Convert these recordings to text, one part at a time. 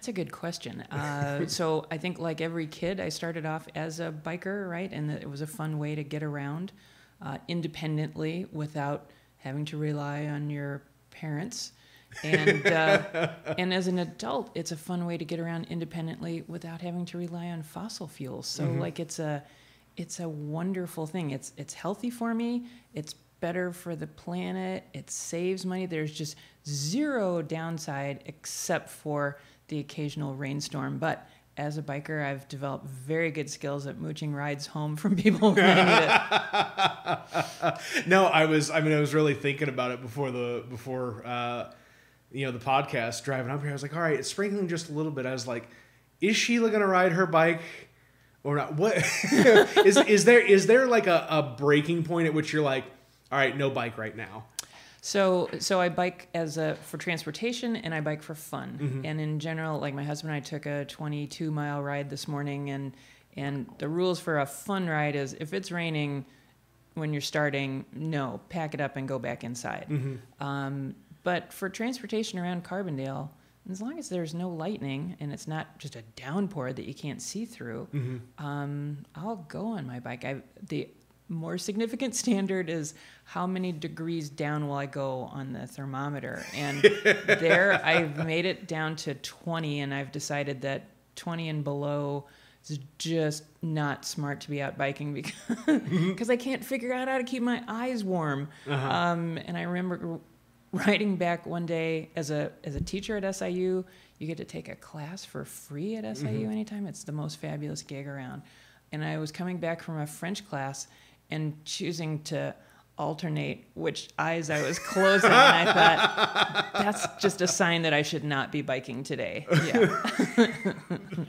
That's a good question. Uh, so I think, like every kid, I started off as a biker, right? And it was a fun way to get around uh, independently without having to rely on your parents. And uh, and as an adult, it's a fun way to get around independently without having to rely on fossil fuels. So Mhm. like it's a it's a wonderful thing. It's it's healthy for me. It's better for the planet. It saves money. There's just zero downside except for the occasional rainstorm. But as a biker, I've developed very good skills at mooching rides home from people I need it. no, I was. I mean, I was really thinking about it before the before uh, you know the podcast. Driving up here, I was like, all right, it's sprinkling just a little bit. I was like, is Sheila gonna ride her bike or not? What is is there is there like a, a breaking point at which you're like, all right, no bike right now? So, so I bike as a for transportation, and I bike for fun. Mhm. And in general, like my husband and I took a 22 mile ride this morning, and and the rules for a fun ride is if it's raining when you're starting, no, pack it up and go back inside. Mhm. Um, but for transportation around Carbondale, as long as there's no lightning and it's not just a downpour that you can't see through, Mhm. um, I'll go on my bike. I the more significant standard is how many degrees down will I go on the thermometer, and there I've made it down to 20, and I've decided that 20 and below is just not smart to be out biking because because I can't figure out how to keep my eyes warm. Uh-huh. Um, and I remember riding back one day as a as a teacher at SIU. You get to take a class for free at SIU Mhm. anytime. It's the most fabulous gig around. And I was coming back from a French class and choosing to alternate which eyes I was closing. and I thought, that's just a sign that I should not be biking today. Yeah.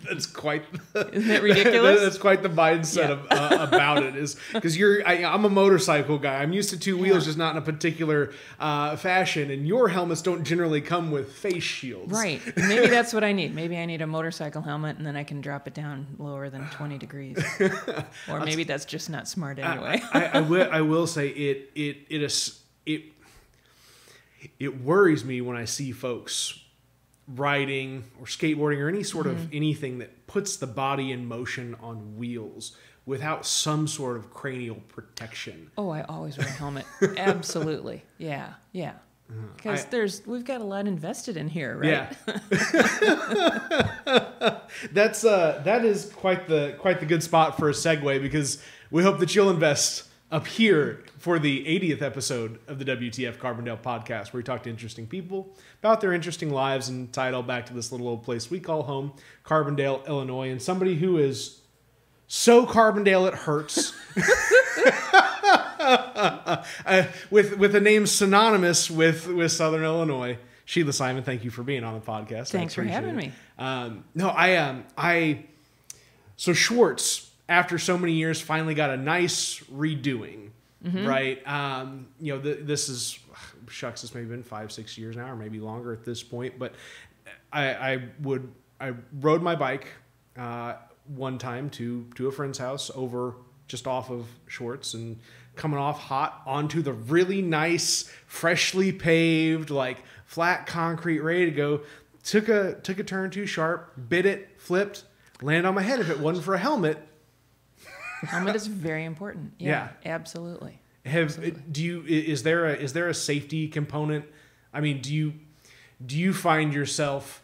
That's quite. Isn't it ridiculous? That's quite the mindset Yeah. of, uh, about it. Is because you're. I, I'm a motorcycle guy. I'm used to two wheels, Yeah. just not in a particular uh, fashion. And your helmets don't generally come with face shields. Right. Maybe that's what I need. Maybe I need a motorcycle helmet and then I can drop it down lower than 20 degrees. Or maybe that's just not smart anyway. I, I, I will. I will say it. It. It is. It. It worries me when I see folks riding or skateboarding or any sort Mm-hmm. of anything that puts the body in motion on wheels without some sort of cranial protection. Oh, I always wear a helmet. Absolutely. Yeah. Yeah. Because there's we've got a lot invested in here, right? Yeah. That's uh that is quite the quite the good spot for a segue because we hope that you'll invest up here for the 80th episode of the WTF Carbondale podcast where we talk to interesting people about their interesting lives and tie it all back to this little old place we call home, Carbondale, Illinois, and somebody who is so Carbondale it hurts. uh, with with a name synonymous with with Southern Illinois. Sheila Simon, thank you for being on the podcast. Thanks for having it. me. Um, no, I um I so Schwartz after so many years finally got a nice redoing, Mm-hmm. right? Um, you know, th- this is shucks, this may have been five six years now or maybe longer at this point, but I, I would I rode my bike uh, one time to to a friend's house over just off of Schwartz and coming off hot onto the really nice, freshly paved, like flat concrete, ready to go. Took a took a turn too sharp, bit it, flipped, landed on my head. If it wasn't for a helmet, Helmet is very important. Yeah. Absolutely. have Absolutely. do you is there a is there a safety component? I mean, do you do you find yourself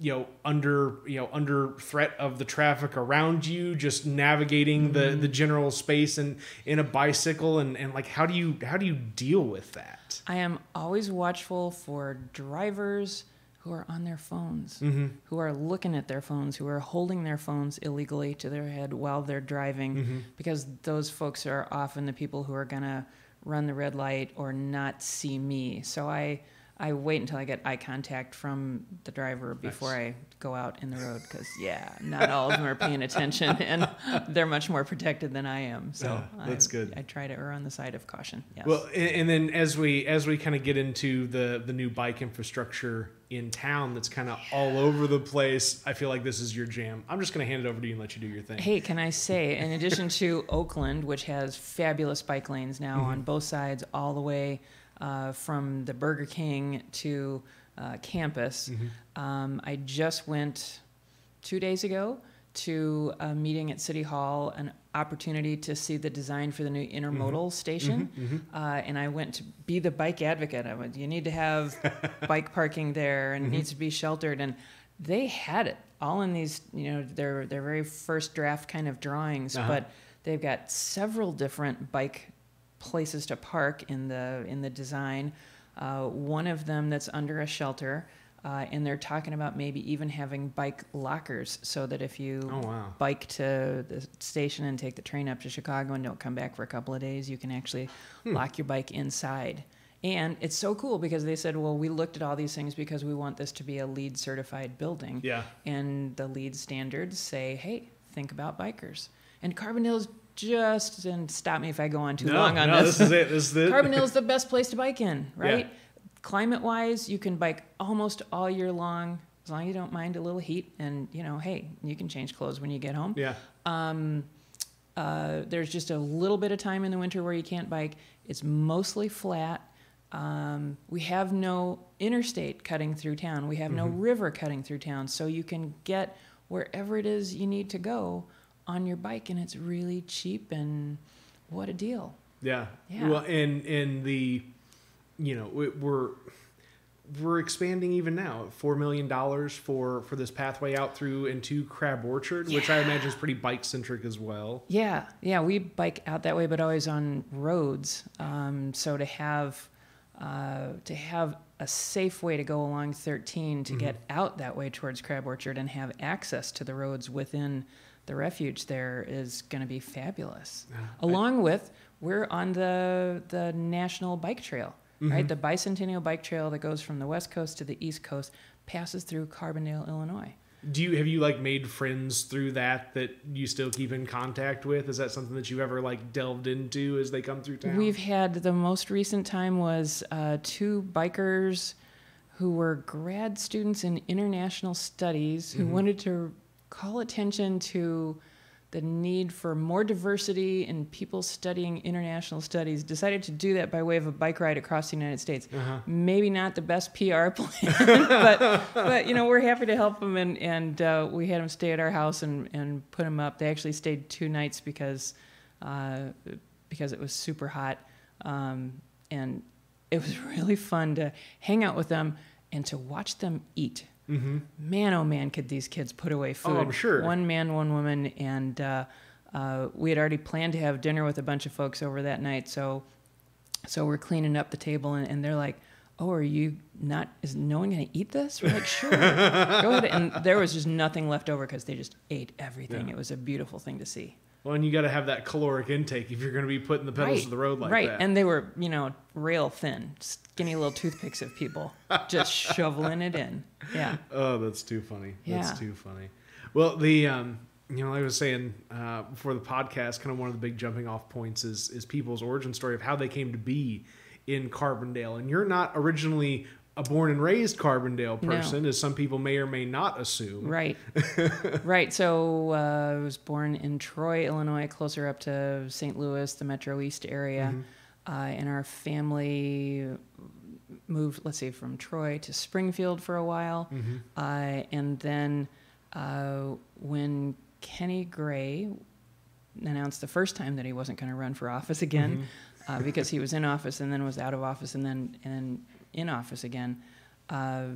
you know under you know under threat of the traffic around you just navigating the Mm-hmm. the general space and in a bicycle and and like how do you how do you deal with that I am always watchful for drivers who are on their phones, Mm-hmm. who are looking at their phones, who are holding their phones illegally to their head while they're driving, Mm-hmm. because those folks are often the people who are going to run the red light or not see me. So I, I wait until I get eye contact from the driver before I go out in the road because yeah, not all of them are paying attention and they're much more protected than I am. So Yeah, that's I, good. I try to err on the side of caution. Yes. well and, and then as we as we kind of get into the the new bike infrastructure in town that's kind of all over the place i feel like this is your jam i'm just going to hand it over to you and let you do your thing Hey, can I say, in addition to Oakland, which has fabulous bike lanes now Mm-hmm. on both sides, all the way uh, from the Burger King to uh, campus. Um, I just went two days ago to a meeting at City Hall, an opportunity to see the design for the new intermodal station. Uh, and I went to be the bike advocate. I went, you need to have bike parking there and it needs to be sheltered. And they had it all in these, you know, their, their very first draft kind of drawings, Uh-huh. but they've got several different bike places to park in the, in the design. Uh, one of them that's under a shelter. Uh, and they're talking about maybe even having bike lockers so that if you Oh wow. bike to the station and take the train up to Chicago and don't come back for a couple of days, you can actually Hmm. lock your bike inside. And it's so cool because they said, well, we looked at all these things because we want this to be a LEED certified building. Yeah. And the LEED standards say, hey, think about bikers. And Carbondale's just, and stop me if I go on too no, long on no, this. this is it. This is it. Carbondale's the best place to bike in, right? Yeah. Climate wise, you can bike almost all year long as long as you don't mind a little heat. And, you know, hey, you can change clothes when you get home. Yeah. Um, uh, there's just a little bit of time in the winter where you can't bike. It's mostly flat. Um, we have no interstate cutting through town. We have no river cutting through town. So you can get wherever it is you need to go on your bike, and it's really cheap. And what a deal! Yeah. Yeah. Well, and and the, you know, we- we're we're expanding even now. Four million dollars for for this pathway out through into Crab Orchard, which I imagine is pretty bike centric as well. Yeah, yeah, we bike out that way, but always on roads. Um, so to have uh, to have a safe way to go along 13 to get out that way towards Crab Orchard and have access to the roads within the refuge there is going to be fabulous. Along with we're on the the national bike trail, right? The bicentennial bike trail that goes from the west coast to the east coast passes through Carbondale, Illinois. Do you have you like made friends through that that you still keep in contact with? Is that something that you've ever like delved into as they come through town? We've had the most recent time was uh, two bikers who were grad students in international studies who wanted to call attention to the need for more diversity in people studying international studies. Decided to do that by way of a bike ride across the United States. Uh-huh. Maybe not the best PR plan, but but you know we're happy to help them and and uh, we had them stay at our house and and put them up. They actually stayed two nights because uh, because it was super hot um, and it was really fun to hang out with them and to watch them eat. Mm-hmm. Man, oh man, could these kids put away food? Oh, I'm sure. One man, one woman, and uh, uh, we had already planned to have dinner with a bunch of folks over that night. So, so we're cleaning up the table, and, and they're like, "Oh, are you not? Is no one going to eat this?" We're like, "Sure, go ahead." And there was just nothing left over because they just ate everything. Yeah. It was a beautiful thing to see. Well, and you got to have that caloric intake if you're going to be putting the pedals right, to the road like right. that. Right. And they were, you know, rail thin, skinny little toothpicks of people, just shoveling it in. Yeah. Oh, that's too funny. Yeah. That's too funny. Well, the um, you know, like I was saying uh, before the podcast, kind of one of the big jumping off points is is people's origin story of how they came to be in Carbondale. And you're not originally a born and raised Carbondale No. person, as some people may or may not assume. Right. right. So uh, I was born in Troy, Illinois, closer up to St. Louis, the Metro East area. Uh, and our family moved, let's see, from Troy to Springfield for a while. Uh, and then uh, when Kenny Gray announced the first time that he wasn't going to run for office again uh, because he was in office and then was out of office and then and then in office again. Uh,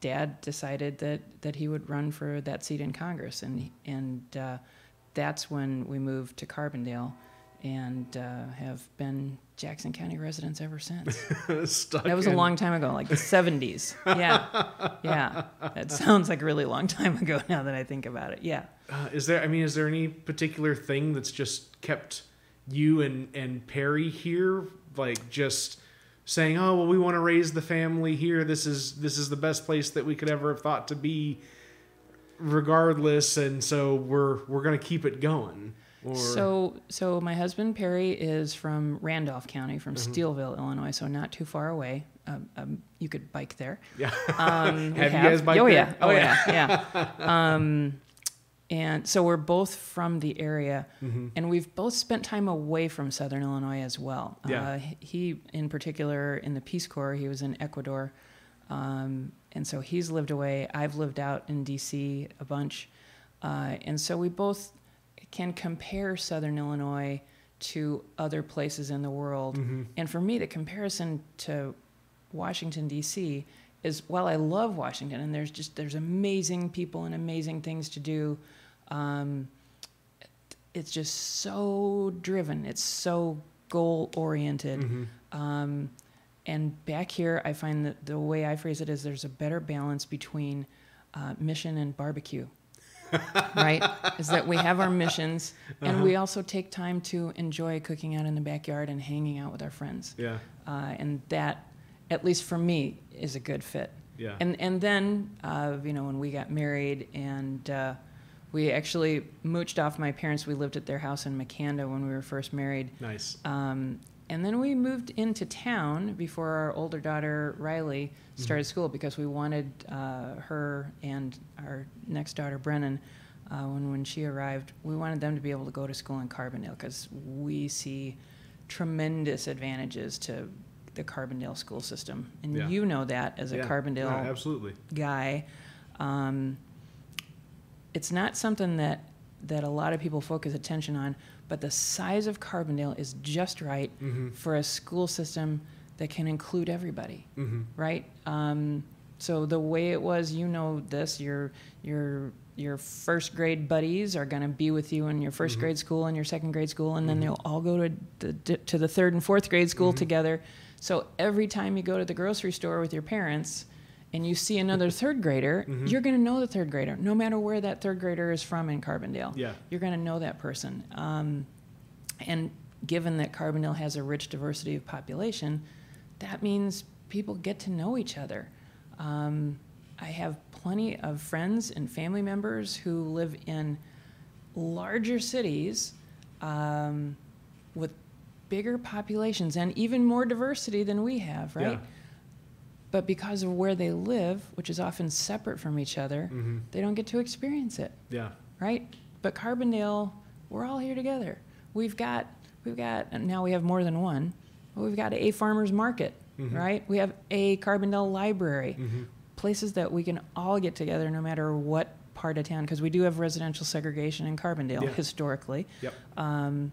Dad decided that that he would run for that seat in Congress, and and uh, that's when we moved to Carbondale, and uh, have been Jackson County residents ever since. That was a long time ago, like the 70s. Yeah, yeah. That sounds like a really long time ago now that I think about it. Yeah. Uh, is there? I mean, is there any particular thing that's just kept you and and Perry here? Like just saying, "Oh, well, we want to raise the family here. This is this is the best place that we could ever have thought to be, regardless." And so we're we're gonna keep it going. Or So, so my husband Perry is from Randolph County, from Mm-hmm. Steeleville, Illinois, so not too far away. Um, um, you could bike there. yeah, Um, we Have you guys biked Oh there? yeah, Oh, oh yeah, yeah. And so we're both from the area, Mm-hmm. and we've both spent time away from Southern Illinois as well. Yeah. Uh, he, in particular, in the Peace Corps, he was in Ecuador. Um, and so he's lived away. I've lived out in DC a bunch. Uh, and so we both can compare Southern Illinois to other places in the world. Mm-hmm. And for me, the comparison to Washington, D.C. is while I love Washington and there's just there's amazing people and amazing things to do, um, it's just so driven. It's so goal oriented. Mm-hmm. Um, and back here, I find that the way I phrase it is there's a better balance between uh, mission and barbecue. right? Is that we have our missions and we also take time to enjoy cooking out in the backyard and hanging out with our friends. Yeah. Uh, and that, at least for me, is a good fit. Yeah. And and then uh, you know when we got married and uh, we actually mooched off my parents. We lived at their house in Makanda when we were first married. nice. Um, and then we moved into town before our older daughter Riley started school because we wanted uh, her and our next daughter Brennan, uh, when when she arrived, we wanted them to be able to go to school in Carbondale because we see tremendous advantages to the Carbondale school system, and Yeah. you know that as a Yeah. Carbondale Yeah, absolutely. guy. Um, it's not something that that a lot of people focus attention on, but the size of Carbondale is just right Mm-hmm. for a school system that can include everybody, Mm-hmm. right? Um, so the way it was, you know this, your your your first grade buddies are going to be with you in your 1st Mhm. grade school and your second grade school, and then Mhm. they'll all go to the to the third and fourth grade school Mhm. together. So every time you go to the grocery store with your parents and you see another third grader, Mhm. you're going to know the third grader, no matter where that third grader is from in Carbondale. Yeah. You're going to know that person. Um, and given that Carbondale has a rich diversity of population, that means people get to know each other. Um, I have plenty of friends and family members who live in larger cities um, with bigger populations and even more diversity than we have, right? Yeah. But because of where they live, which is often separate from each other, Mm-hmm. they don't get to experience it Yeah. right? But Carbondale, we're all here together. We've got, we've got, and now we have more than one. We've got a farmers market, Mhm. right? We have a Carbondale library, Mm-hmm. places that we can all get together no matter what part of town, because we do have residential segregation in Carbondale Yeah. historically. Yep. Um,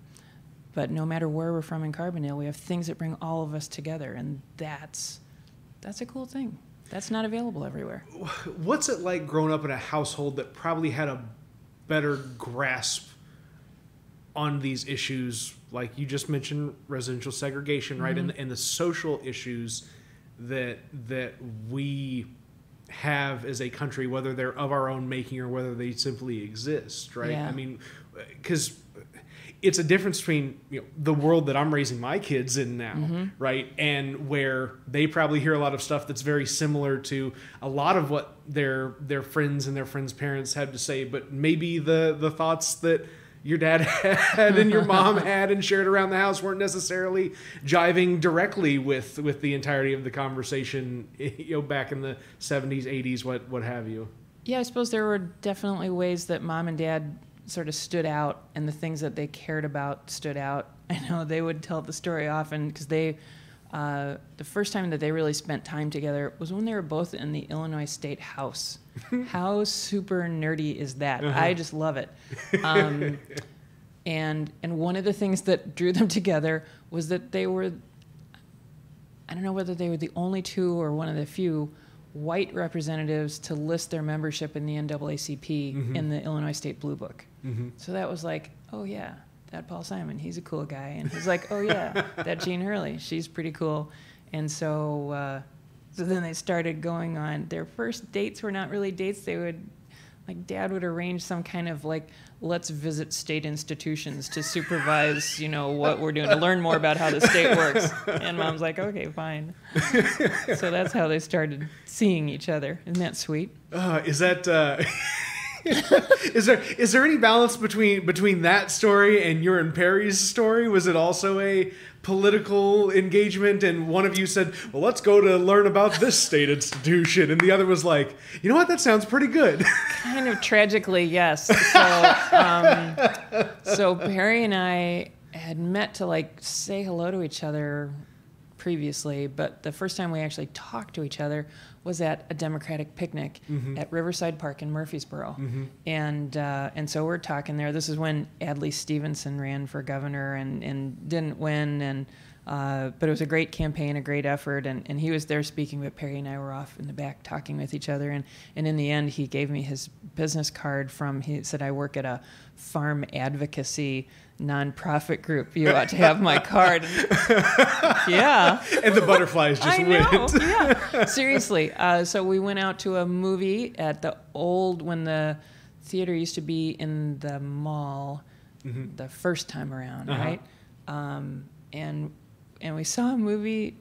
but no matter where we're from in Carbondale, we have things that bring all of us together, and that's that's a cool thing. That's not available everywhere. What's it like growing up in a household that probably had a better grasp on these issues? Like you just mentioned, residential segregation, right, and, mm-hmm. and the social issues that that we have as a country, whether they're of our own making or whether they simply exist, right? Yeah. I mean, because it's a difference between you know the world that I'm raising my kids in now, mm-hmm. right, and where they probably hear a lot of stuff that's very similar to a lot of what their their friends and their friends' parents had to say, but maybe the the thoughts that your dad had and your mom had and shared around the house weren't necessarily jiving directly with with the entirety of the conversation, you know, back in the 70s, 80s, what what have you. Yeah, I suppose there were definitely ways that mom and dad sort of stood out, and the things that they cared about stood out. I know they would tell the story often because they, uh, the first time that they really spent time together was when they were both in the Illinois State House. How super nerdy is that? I just love it. Um, and and one of the things that drew them together was that they were I don't know whether they were the only two or one of the few white representatives to list their membership in the NAACP Mhm. in the Illinois State Blue Book. Mm-hmm. So that was like, oh yeah, that Paul Simon, he's a cool guy, and he's like, oh yeah, that Jeanne Hurley, she's pretty cool, and so uh, so then they started going on. Their first dates were not really dates. They would like dad would arrange some kind of like let's visit state institutions to supervise you know what we're doing to learn more about how the state works and mom's like okay fine so that's how they started seeing each other isn't that sweet Uh, is that uh, is there is there any balance between between that story and your and Perry's story? Was it also a political engagement? And one of you said, "Well, let's go to learn about this state institution," and the other was like, "You know what? That sounds pretty good." kind of tragically yes so um, so perry and i had met to like say hello to each other previously, but the first time we actually talked to each other was at a Democratic picnic at Riverside Park in Murphysboro, and uh, and so we're talking there. This is when Adlai Stevenson ran for governor and and didn't win, and uh, but it was a great campaign, a great effort, and, and he was there speaking, but Perry and I were off in the back talking with each other, and and in the end, he gave me his business card from. He said, "I work at a farm advocacy." Nonprofit group you ought to have my card yeah and the butterflies just I went. yeah. Seriously. Uh, so we went out to a movie at the old when the theater used to be in the mall the first time around, Uh-huh. right? Um, and and we saw a movie.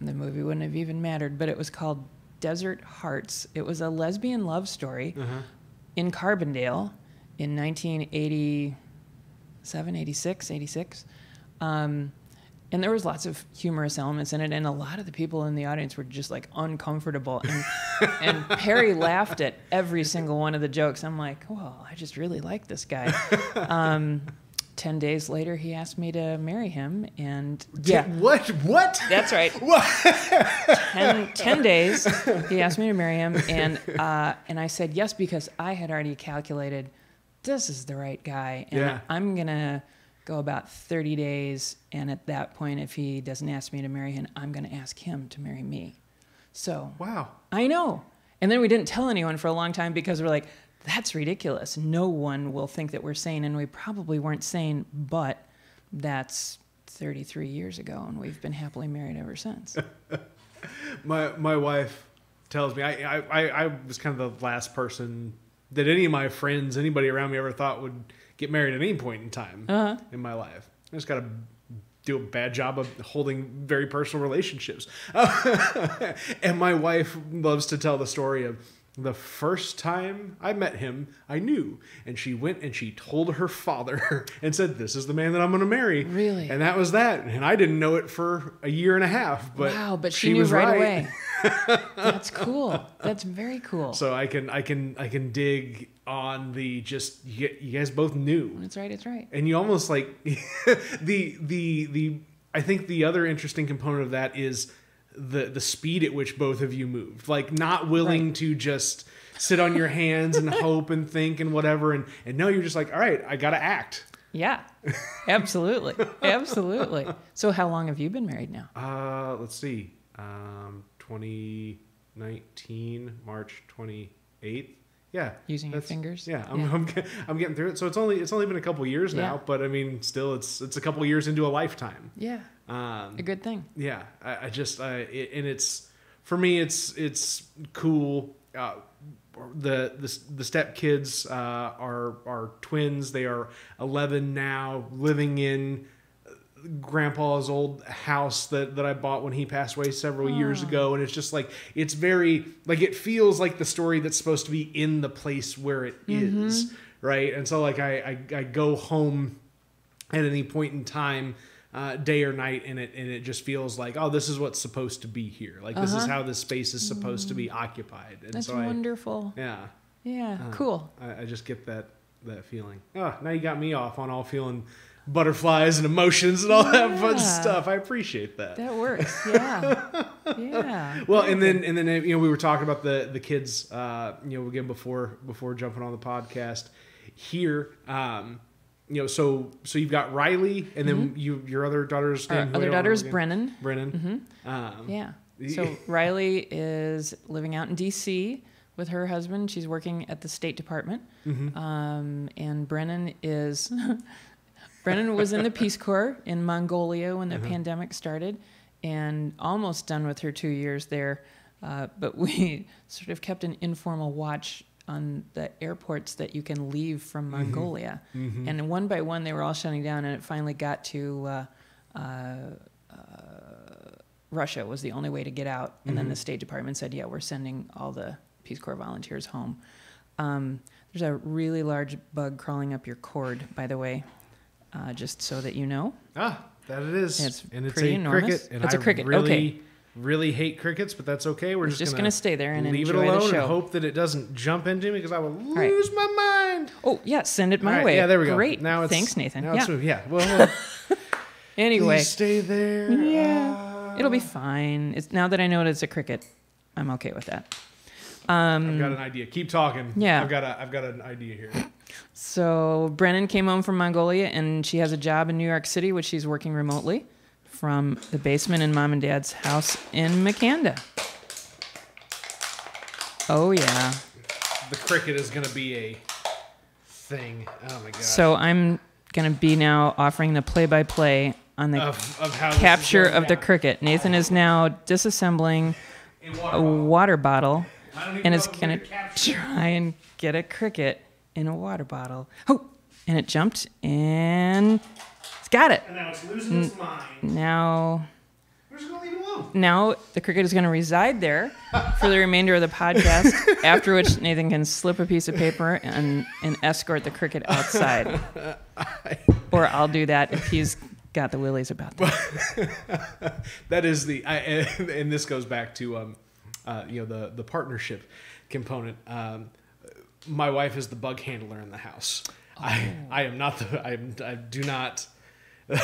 The movie wouldn't have even mattered, but it was called Desert Hearts. It was a lesbian love story Uh-huh. in Carbondale in 1987, 86, 86. Um, and there was lots of humorous elements in it, and a lot of the people in the audience were just like uncomfortable. And, and Perry laughed at every single one of the jokes. I'm like, well, I just really like this guy. Um, Ten days later, he asked me to marry him, and yeah, What? What? that's right. ten, 10 days, he asked me to marry him, and uh, and I said yes because I had already calculated this is the right guy, and Yeah. I'm gonna go about 30 days, and at that point, if he doesn't ask me to marry him, I'm gonna ask him to marry me. So Wow. I know, and then we didn't tell anyone for a long time because we're like. That's ridiculous. No one will think that we're sane, and we probably weren't sane, but that's 33 years ago, and we've been happily married ever since. My my wife tells me I, I, I was kind of the last person that any of my friends, anybody around me ever thought would get married at any point in time Uh-huh. in my life. I just got to do a bad job of holding very personal relationships. and my wife loves to tell the story of the first time I met him, I knew. And she went and she told her father and said, This is the man that I'm going to marry. Really? And that was that. And I didn't know it for a year and a half. But wow, but she, knew was right, right. away. That's cool. That's very cool. So I can I can I can dig on the just you, you guys both knew, That's right. It's right. and you almost like the the the I think the other interesting component of that is the the speed at which both of you moved, like not willing Right. to just sit on your hands and hope and think and whatever, and and no, you're just like, all right, I gotta act. Yeah, absolutely, absolutely. So, how long have you been married now? Uh, let's see, um, 2019 March 28th. Yeah, Using your fingers? Yeah, I'm, Yeah. I'm, I'm getting through it. So it's only it's only been a couple years now, Yeah. but I mean, still, it's it's a couple years into a lifetime. Yeah, Um, a good thing. yeah, I, I just I, it, and it's for me, it's it's cool. Uh, the the the step kids uh, are are twins. They are 11 now, living in grandpa's old house that, that I bought when he passed away several years Oh. ago and it's just like it's very like it feels like the story that's supposed to be in the place where it is, right and so like I, I I go home at any point in time uh, day or night and it and it just feels like oh this is what's supposed to be here like this is Uh-huh. how this space is supposed to be occupied and That's so I, wonderful. yeah Yeah, Uh, cool. I, I just get that that feeling. Oh, now you got me off on all feeling butterflies and emotions and all that fun stuff. I appreciate that. That works. Yeah, yeah. well, and then and then you know we were talking about the the kids. Uh, you know again before before jumping on the podcast here. Um, you know, so so you've got Riley, and then you your other daughter's Our name. other don't know daughter is again? Brennan. Brennan. Um, Yeah. So Riley is living out in D.C. with her husband. She's working at the State Department. Mm-hmm. Um, and Brennan is Brennan was in the Peace Corps in Mongolia when the Uh-huh. pandemic started, and almost done with her two years there. Uh, but we sort of kept an informal watch on the airports that you can leave from Mm-hmm. Mongolia, and one by one they were all shutting down, and it finally got to. Uh, uh, Russia was the only way to get out. And then the State Department said, yeah, we're sending all the Peace Corps volunteers home. Um, there's a really large bug crawling up your cord, by the way, uh, just so that you know. Ah, that it is. It's and it's pretty a enormous. cricket. And It's a I cricket, Really, okay. Really hate crickets, but that's okay. We're just, just gonna, going to stay there and leave it alone and hope that it doesn't jump into me because I will right. lose my mind. Oh, yeah, send it my right, way. Yeah, there we go. Great. Now it's Thanks, Nathan. Yeah. Yeah. Well, well Anyway, stay there. Yeah. Uh, It'll be fine. It's now that I know it's a cricket, I'm okay with that. I've got an idea. Keep talking. Um, Yeah. I've got a I've got an idea here. So Brennan came home from Mongolia, and she has a job in New York City, which she's working remotely from the basement in mom and dad's house in Makanda. Oh yeah. The cricket is gonna be a thing. Oh my god. So I'm gonna be now offering the play-by-play on the of, of capture going of the cricket. Nathan is now disassembling A water bottle. water bottle I don't even and is gonna try and get a cricket in a water bottle. Oh, and it jumped and got it. And now it's losing its mind. Now, We're just gonna leave it alone. now the cricket is going to reside there for the remainder of the podcast. after which Nathan can slip a piece of paper and and escort the cricket outside, or I'll do that if he's got the willies about that. That is the I, and, and this goes back to um, uh, you know the the partnership component. Um, my wife is the bug handler in the house. I Oh. I am not the I, I do not.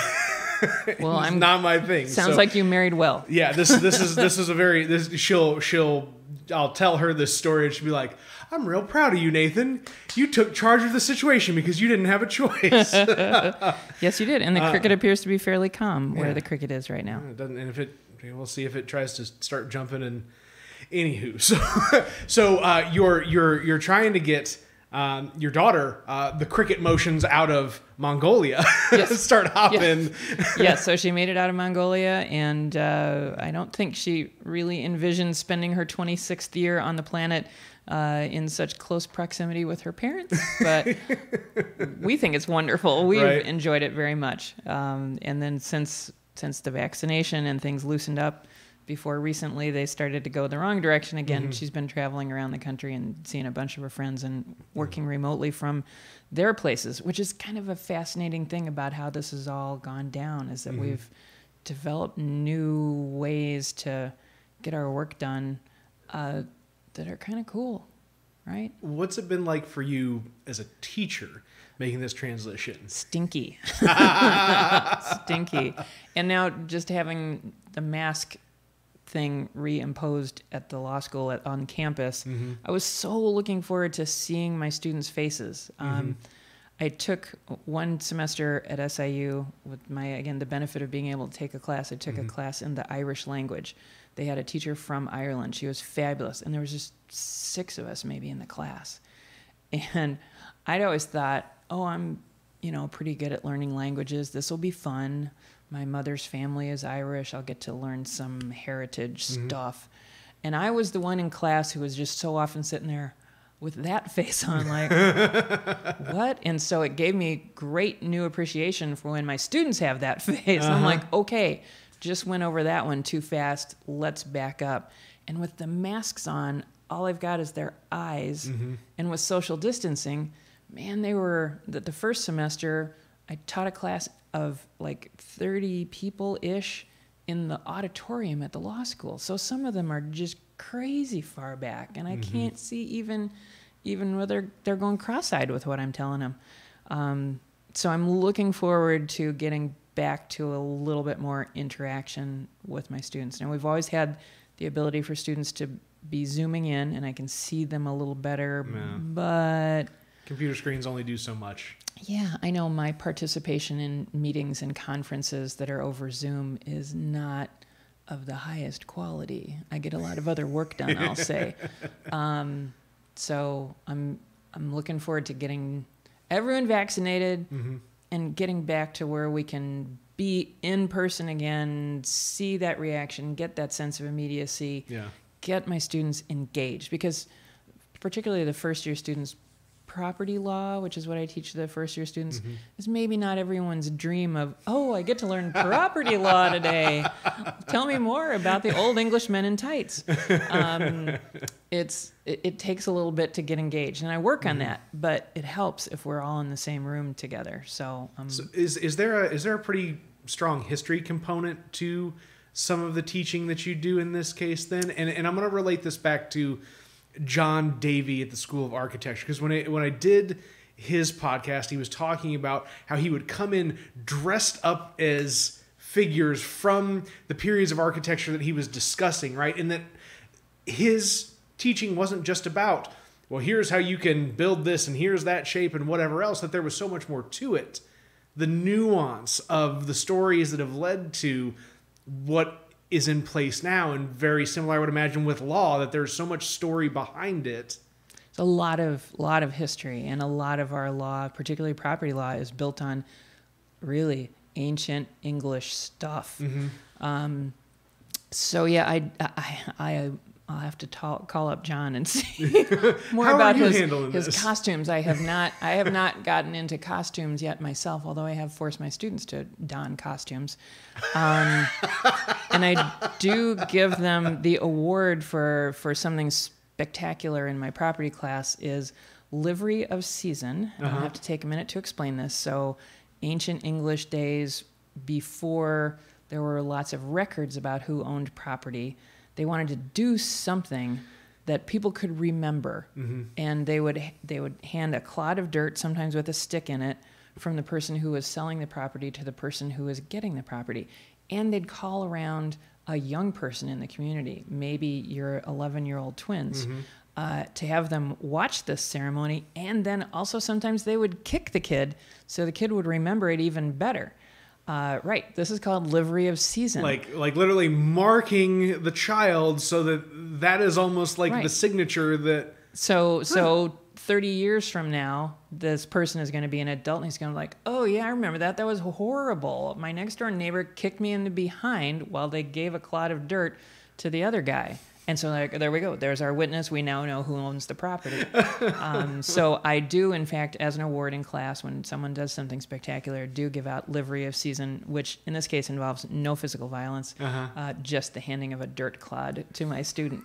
Well, it's I'm. not my thing. Sounds So, like you married well. yeah. This this is this is a very this she'll she'll I'll tell her this story and she'll be like, I'm real proud of you, Nathan. You took charge of the situation because you didn't have a choice. Yes, you did. And the cricket appears to be fairly calm where Uh, the cricket is right now. It doesn't, and if it, we'll see if it tries to start jumping. And anywho, so so uh, you're you're you're trying to get um, your daughter uh, the cricket motions out of Mongolia. Yes. start hopping. yeah, so she made it out of Mongolia, and uh, I don't think she really envisioned spending her 26th year on the planet uh, in such close proximity with her parents. But we think it's wonderful. We've Right. enjoyed it very much. Um, and then since since the vaccination and things loosened up, before recently they started to go the wrong direction again. She's been traveling around the country and seeing a bunch of her friends and working remotely from their places, which is kind of a fascinating thing about how this has all gone down is that we've developed new ways to get our work done uh, that are kind of cool, right? What's it been like for you as a teacher making this transition? Stinky. Stinky. And now just having the mask thing reimposed at the law school at, on campus, mm-hmm. I was so looking forward to seeing my students' faces. Um, mm-hmm. I took one semester at SIU with my, again, the benefit of being able to take a class. I took a mm-hmm. class in the Irish language. They had a teacher from Ireland. She was fabulous. And there was just six of us maybe in the class. And I'd always thought, oh, I'm, you know, pretty good at learning languages. This will be fun. My mother's family is Irish. I'll get to learn some heritage mm-hmm. stuff. And I was the one in class who was just so often sitting there with that face on, like, what? And so it gave me great new appreciation for when my students have that face. I'm uh-huh. like, okay, just went over that one too fast. Let's back up. And with the masks on, all I've got is their eyes. Mm-hmm. And with social distancing, man, they were the, the first semester. I taught a class of like 30 people ish in the auditorium at the law school. So some of them are just crazy far back, and I can't see even even whether they're going cross-eyed with what I'm telling them. Um, so I'm looking forward to getting back to a little bit more interaction with my students. Now we've always had the ability for students to be zooming in, and I can see them a little better, Yeah. but Computer screens only do so much. yeah, I know my participation in meetings and conferences that are over Zoom is not of the highest quality. I get a lot of other work done, I'll say. Um, so I'm I'm looking forward to getting everyone vaccinated and getting back to where we can be in person again, see that reaction, get that sense of immediacy Yeah. get my students engaged because particularly the first year students property law which is what i teach the first year students is maybe not everyone's dream of oh i get to learn property law today. Tell me more about the old englishmen in tights. Um, it's it, it takes a little bit to get engaged and i work on that but it helps if we're all in the same room together. So, um, So is is there a is there a pretty strong history component to some of the teaching that you do in this case then? And and I'm going to relate this back to John Davy at the School of Architecture because when I when I did his podcast, he was talking about how he would come in dressed up as figures from the periods of architecture that he was discussing, right? And that his teaching wasn't just about, well, here's how you can build this and here's that shape and whatever else, that there was so much more to it. The nuance of the stories that have led to what is in place now, and very similar, I would imagine, with law, that there's so much story behind it. It's a lot of lot of history, and a lot of our law, particularly property law, is built on really ancient English stuff. Um, so yeah, I, I, I, I'll have to talk, call up John and see more about his, his this? costumes. I have not, I have not gotten into costumes yet myself, although I have forced my students to don costumes. Um, and I do give them the award for for something spectacular in my property class is livery of seisin. Uh-huh. I'll have to take a minute to explain this. So, ancient English days before there were lots of records about who owned property, they wanted to do something that people could remember, and they would they would hand a clod of dirt, sometimes with a stick in it, from the person who was selling the property to the person who was getting the property, and they'd call around a young person in the community, maybe your 11 year old twins. Uh, to have them watch this ceremony, and then also sometimes they would kick the kid so the kid would remember it even better. Uh, right, this is called livery of seisin. Like, like literally marking the child so that that is almost like the signature that So so 30 years from now, this person is going to be an adult and he's going to be like, "Oh yeah, I remember that. That was horrible. My next door neighbor kicked me in the behind while they gave a clod of dirt to the other guy." And so like there we go. There's our witness. We now know who owns the property. um, so I do, in fact, as an award in class, when someone does something spectacular, do give out livery of seisin, which in this case involves no physical violence, Uh-huh. uh, just the handing of a dirt clod to my student.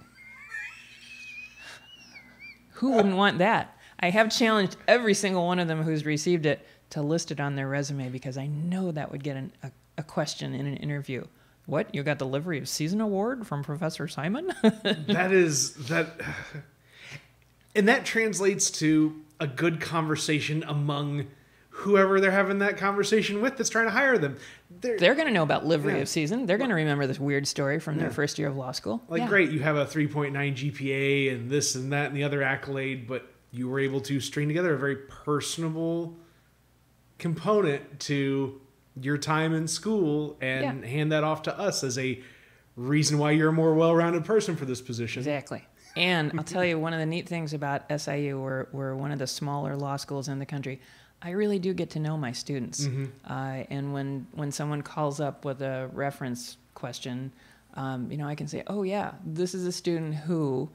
Who wouldn't want that? I have challenged every single one of them who's received it to list it on their resume because I know that would get an, a, a question in an interview. What? You got delivery of seisin award from Professor Simon? that is that and that translates to a good conversation among whoever they're having that conversation with that's trying to hire them. They're, They're going to know about livery Yeah. of seisin. They're going to remember this weird story from their first year of law school. like Yeah. great, you have a 3.9 GPA and this and that and the other accolade, but you were able to string together a very personable component to your time in school and Yeah. hand that off to us as a reason why you're a more well-rounded person for this position. Exactly. And I'll tell you, one of the neat things about SIU, we're, we're one of the smaller law schools in the country. I really do get to know my students. Uh, and when, when someone calls up with a reference question, um, you know, I can say, oh, yeah, this is a student who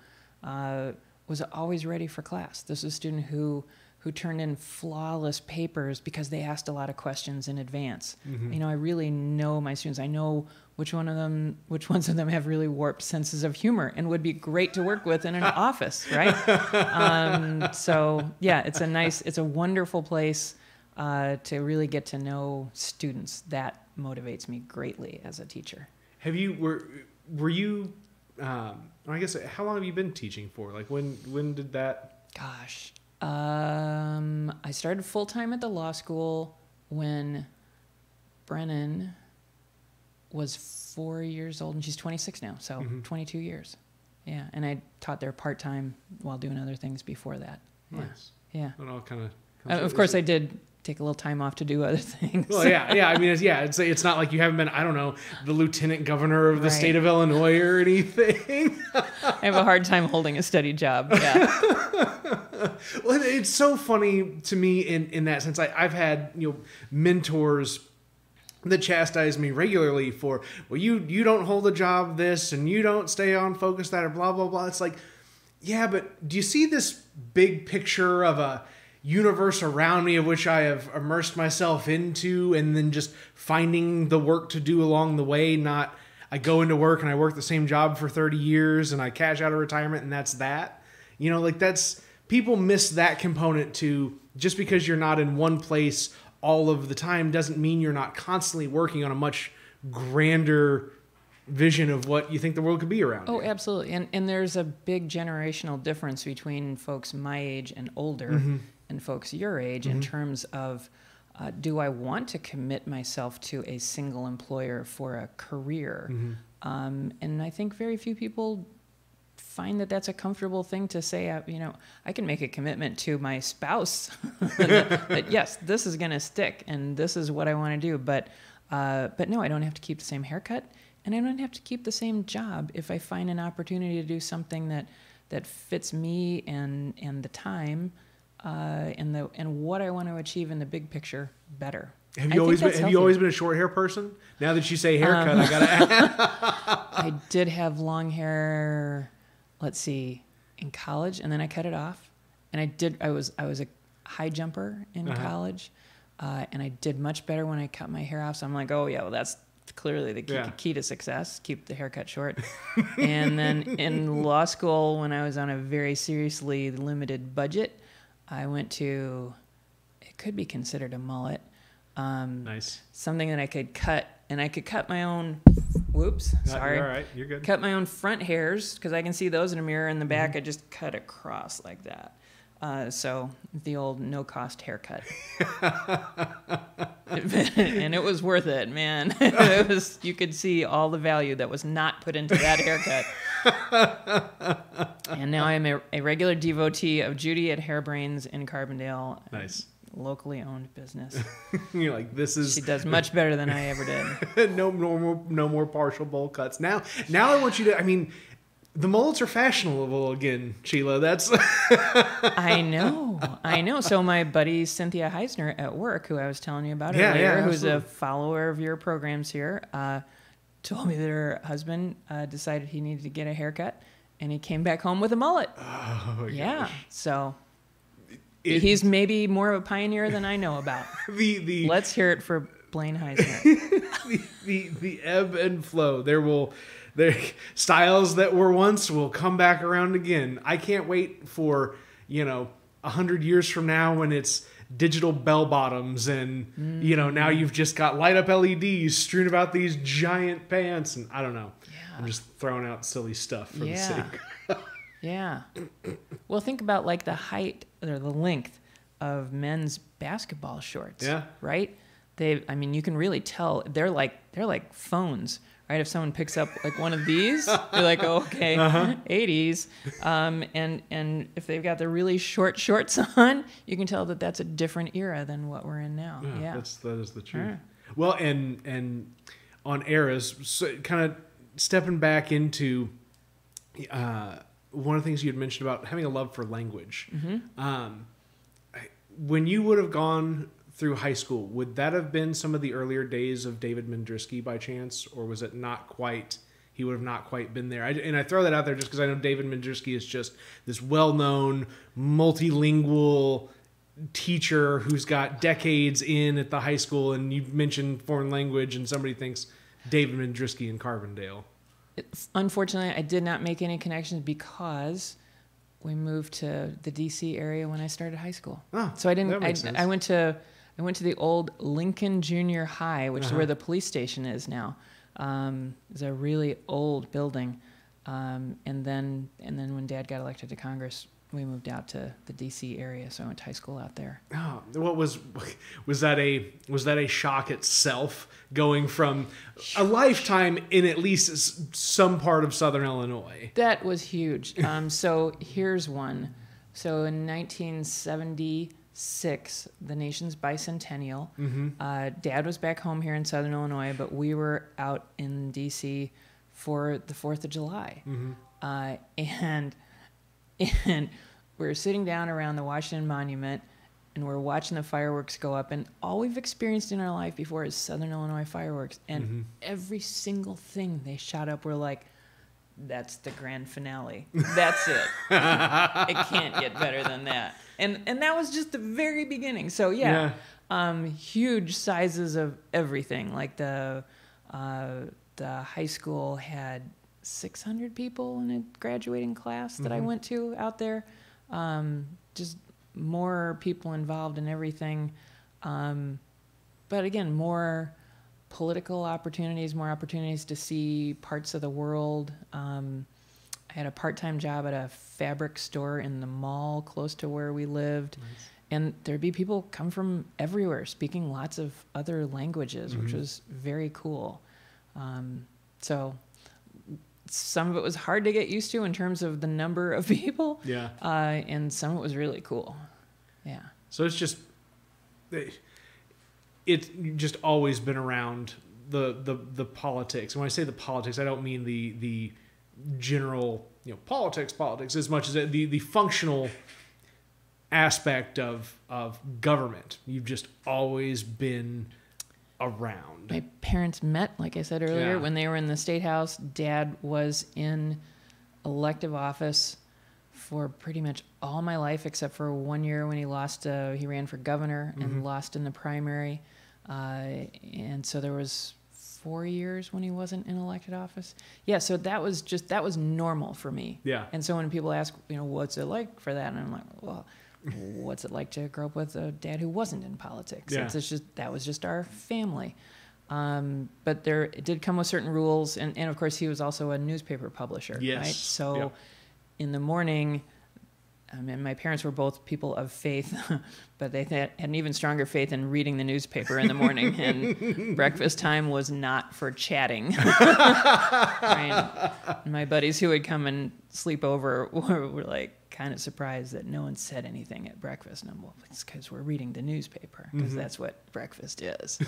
uh, was always ready for class. This is a student who, who turned in flawless papers because they asked a lot of questions in advance. You know, I really know my students. I know which one of them, which ones of them have really warped senses of humor and would be great to work with in an office, right? Um, so yeah, it's a nice, it's a wonderful place uh, to really get to know students. That motivates me greatly as a teacher. Have you were were you? Um, I guess how long have you been teaching for? Like when when did that? Gosh, um, I started full time at the law school when Brennan was four years old, and she's 26 now, so Mhm. 22 years. Yeah, and I taught there part time while doing other things before that. Yeah, Nice. yeah. It all kind of. Uh, of course, I did take a little time off to do other things. Well, yeah, yeah. I mean, it's, yeah. It's it's not like you haven't been. I don't know, the lieutenant governor of the Right. state of Illinois or anything. I have a hard time holding a steady job. Yeah. well, it's so funny to me in in that sense. I, I've had you know mentors that chastise me regularly for well you you don't hold a job this and you don't stay on focus that or blah blah blah it's like yeah but do you see this big picture of a universe around me of which i have immersed myself into and then just finding the work to do along the way not i go into work and i work the same job for 30 years and i cash out of retirement and that's that you know like that's people miss that component to just because you're not in one place all of the time doesn't mean you're not constantly working on a much grander vision of what you think the world could be around. Oh, absolutely. And and there's a big generational difference between folks my age and older Mm-hmm. And folks your age in terms of uh, do I want to commit myself to a single employer for a career? Mm-hmm. Um, and I think very few people find that that's a comfortable thing to say. uh, You know, I can make a commitment to my spouse that, that, yes, this is going to stick and this is what I want to do. But, uh, but no, I don't have to keep the same haircut and I don't have to keep the same job if I find an opportunity to do something that that fits me and and the time uh, and the and what I want to achieve in the big picture better. Have you think always been, have you always been a short hair person? Now that you say haircut, Um, I gotta. I did have long hair. Let's see, in college, and then I cut it off. And I did. I was I was a high jumper in Uh-huh. college, uh, and I did much better when I cut my hair off. So I'm like, oh yeah, well that's clearly the key, Yeah. key to success. Keep the haircut short. and then in law school, when I was on a very seriously limited budget, I went to. It could be considered a mullet. Um, nice. something that I could cut, and I could cut my own. Whoops, No, sorry. You're all right. You're good. Cut my own front hairs because I can see those in a mirror. In the back, Mm-hmm. I just cut across like that. Uh, so the old no cost haircut, and it was worth it, man. it was you could see all the value that was not put into that haircut. and now I'm a, a regular devotee of Judy at Hairbrains in Carbondale, Nice. locally owned business. You're like this is She does much better than I ever did. no, no more, no more partial bowl cuts. Now, now I want you to. I mean, the mullets are fashionable again, Sheila. That's I know, I know. So my buddy Cynthia Heisner at work, who I was telling you about Yeah, earlier, yeah, who's a follower of your programs here, uh, told me that her husband uh, decided he needed to get a haircut, and he came back home with a mullet. oh yeah, gosh. so It- he's maybe more of a pioneer than I know about. the the Let's hear it for Blaine Heisner. the, the the ebb and flow. There will there styles that were once will come back around again. I can't wait for you know a hundred years from now when it's digital bell bottoms and you know now you've just got light up LEDs strewn about these giant pants and I don't know. Yeah. I'm just throwing out silly stuff for the Yeah. sake. Yeah. Well, think about like the height or the length of men's basketball shorts. Yeah. Right? They I mean, you can really tell they're like they're like phones, right? If someone picks up like one of these, you're like, oh, okay, Uh-huh. 80s. Um, and and if they've got the really short shorts on, you can tell that that's a different era than what we're in now. Yeah, Yeah. that's that is the truth. Well, and and on eras, so kind of stepping back into uh, one of the things you had mentioned about having a love for language. Mm-hmm. Um, when you would have gone through high school, would that have been some of the earlier days of David Mandrisky by chance, or was it not quite? He would have not quite been there. I, and I throw that out there just because I know David Mandrisky is just this well-known, multilingual teacher who's got decades in at the high school. And you mentioned foreign language, and somebody thinks David Mandrisky in Carbondale. It's, Unfortunately, I did not make any connections because we moved to the DC area when I started high school. Oh, So I didn't. that I. I went to I went to the old Lincoln Junior High, which is Uh-huh. where the police station is now. Um, it's a really old building, um, and then and then when Dad got elected to Congress, we moved out to the DC area. So I went to high school out there. Oh, what was was that a was that a shock itself going from a lifetime in at least some part of Southern Illinois? That was huge. Um, so here's one. So in 1976, the nation's bicentennial. Uh, Dad was back home here in Southern Illinois, but we were out in D.C. for the Fourth of July, uh, and and we were sitting down around the Washington Monument. And we're watching the fireworks go up, and all we've experienced in our life before is Southern Illinois fireworks. And every single thing they shot up, we're like, that's the grand finale. That's it. it can't get better than that. And and that was just the very beginning. So yeah, um, huge sizes of everything. Like the uh, the high school had 600 people in a graduating class that I went to out there. Um, just more people involved in everything. Um, but again, more political opportunities, more opportunities to see parts of the world. Um, I had a part-time job at a fabric store in the mall close to where we lived, and there'd be people come from everywhere speaking lots of other languages, which Mhm. was very cool. Um, so some of it was hard to get used to in terms of the number of people, Yeah. uh, and some of it was really cool. Yeah. So it's just it's just always been around the the the politics. And when I say the politics, I don't mean the the general you know politics politics as much as the the functional aspect of of government. You've just always been around. My parents met, like I said earlier, Yeah. when they were in the state house. Dad was in elective office for pretty much all my life, except for one year when he lost. Uh, he ran for governor and lost in the primary, uh, and so there was four years when he wasn't in elected office. Yeah, so that was just that was normal for me. Yeah. And so when people ask, you know, what's it like for that, and I'm like, well, what's it like to grow up with a dad who wasn't in politics? Yeah. It's, it's just that was just our family. Um, but there it did come with certain rules, and, and of course he was also a newspaper publisher, Yes. right? So Yep. in the morning. I mean, my parents were both people of faith, but they had an even stronger faith in reading the newspaper in the morning. and breakfast time was not for chatting. My buddies who would come and sleep over were, were like kind of surprised that no one said anything at breakfast. And I'm well, it's because we're reading the newspaper because Mhm. that's what breakfast is.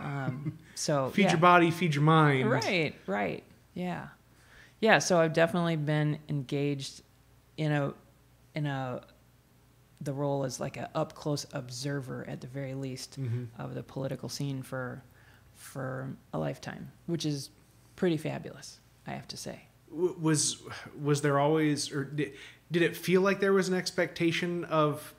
Um, so Feed yeah. your body, feed your mind. Right, right. Yeah. Yeah, so I've definitely been engaged in a in a the role as like an up close observer at the very least Mhm. of the political scene for for a lifetime, which is pretty fabulous, I have to say. Was was there always or did, did it feel like there was an expectation of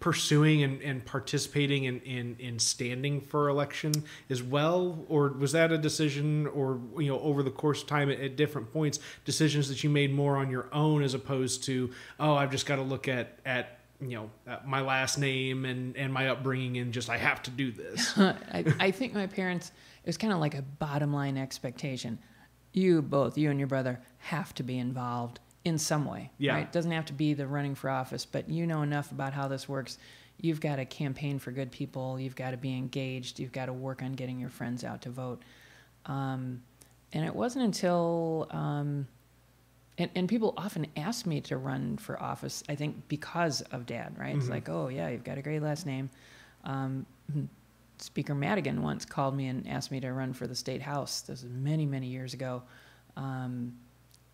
pursuing and, and participating in, in, in standing for election as well or was that a decision or you know over the course of time at, at different points decisions that you made more on your own as opposed to oh i've just got to look at at you know at my last name and and my upbringing and just i have to do this I, I think my parents it was kind of like a bottom line expectation. You both, you and your brother, have to be involved in some way. Yeah. Right? It doesn't have to be the running for office, but you know enough about how this works. You've got to campaign for good people. You've got to be engaged. You've got to work on getting your friends out to vote. Um, and it wasn't until um, and, and people often ask me to run for office, I think because of dad, right? It's Mhm. like, oh, yeah, you've got a great last name. Um, Speaker Madigan once called me and asked me to run for the state house. This was many, many years ago. Um,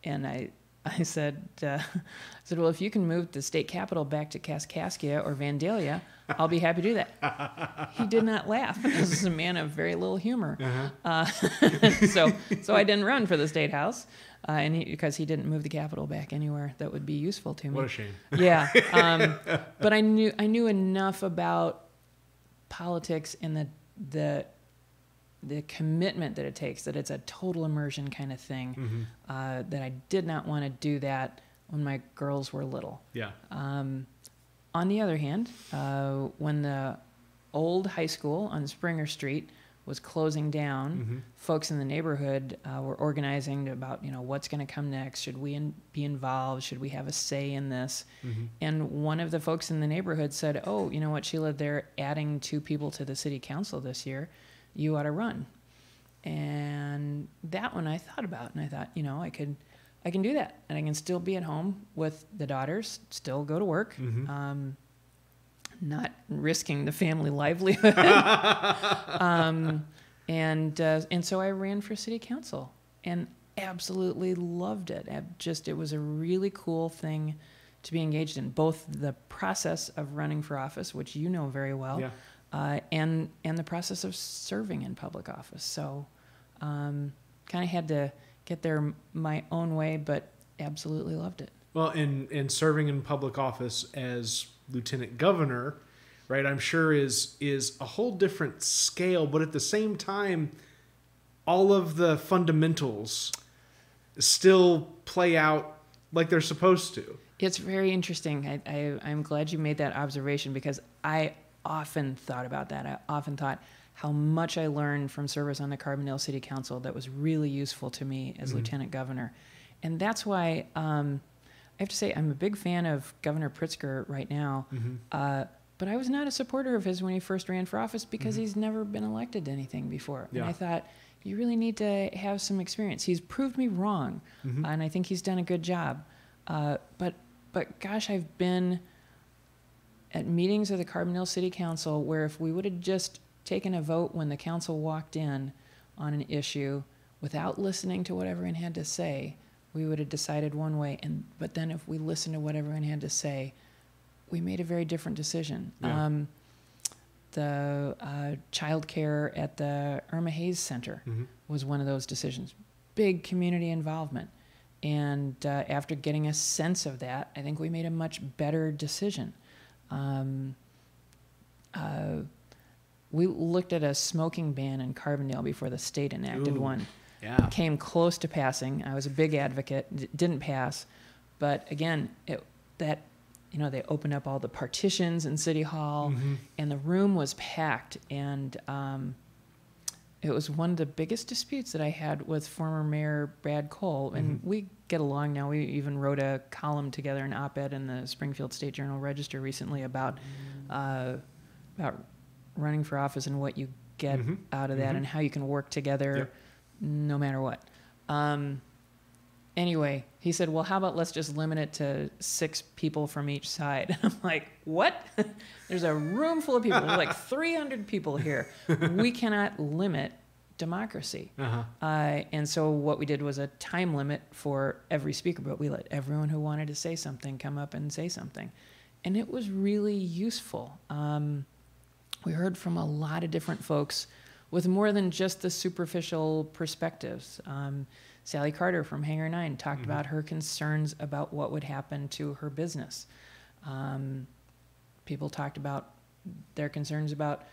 and I, I said, uh, I said, well, if you can move the state capital back to Kaskaskia or Vandalia, I'll be happy to do that. he did not laugh. This is a man of very little humor. uh-huh. Uh, so, so I didn't run for the state house, uh, and he, because he didn't move the capital back anywhere that would be useful to me. what a shame yeah, um, but I knew I knew enough about politics and the the the commitment that it takes that it's a total immersion kind of thing hmm uh, that I did not want to do that when my girls were little. yeah Um, on the other hand, uh, when the old high school on Springer Street was closing down, hmm folks in the neighborhood uh, were organizing about you know what's going to come next. Should we in, be involved? Should we have a say in this? hmm And one of the folks in the neighborhood said, "Oh, you know what, Sheila? They're adding two people to the city council this year. You ought to run." And that one I thought about, and I thought, you know, I could, I can do that, and I can still be at home with the daughters, still go to work, Mhm. um, not risking the family livelihood. um, and uh, and so I ran for city council, and absolutely loved it. I just it was a really cool thing to be engaged in, both the process of running for office, which you know very well, yeah uh, and and the process of serving in public office. So, um, kind of had to get there my own way, but absolutely loved it. Well, and and serving in public office as lieutenant governor, right? I'm sure is is a whole different scale, but at the same time, all of the fundamentals still play out like they're supposed to. It's very interesting. I, I, I'm glad you made that observation because I often thought about that. I often thought how much I learned from service on the Carbondale City Council that was really useful to me as Mhm. lieutenant governor. And that's why um, I have to say I'm a big fan of Governor Pritzker right now. Mm-hmm. Uh, but I was not a supporter of his when he first ran for office because he's never been elected to anything before. And Mm-hmm. I thought, you really need to have some experience. He's proved me wrong, Mm-hmm. and I think he's done a good job. Uh, but, but gosh, I've been at meetings of the Carbondale City Council where if we would have just taken a vote when the council walked in on an issue without listening to what everyone had to say, we would have decided one way. And but then if we listened to what everyone had to say, we made a very different decision. Yeah. Um, the uh, child care at the Eurma Hayes Center Mm-hmm. was one of those decisions. Big community involvement. And uh, after getting a sense of that, I think we made a much better decision. Um, uh, we looked at a smoking ban in Carbondale before the state enacted Ooh. one. Yeah. Came close to passing. I was a big advocate. d- Didn't pass, but again, it, that you know they opened up all the partitions in City Hall, Mhm. and the room was packed. And um, it was one of the biggest disputes that I had with former Mayor Brad Cole, and Mhm. we get along now. We even wrote a column together, an op-ed in the Springfield State Journal Register recently about uh, about running for office and what you get Mhm. out of that, Mhm. and how you can work together, Yep. no matter what. Um, anyway, he said, "Well, how about let's just limit it to six people from each side?" I'm like, "What? There's a room full of people. There's like 300 people here. We cannot limit democracy." Uh-huh. Uh, and so what we did was a time limit for every speaker, but we let everyone who wanted to say something come up and say something. And it was really useful. Um, we heard from a lot of different folks with more than just the superficial perspectives. Um, Sally Carter from Hangar 9 talked Mhm. about her concerns about what would happen to her business. Um, people talked about their concerns about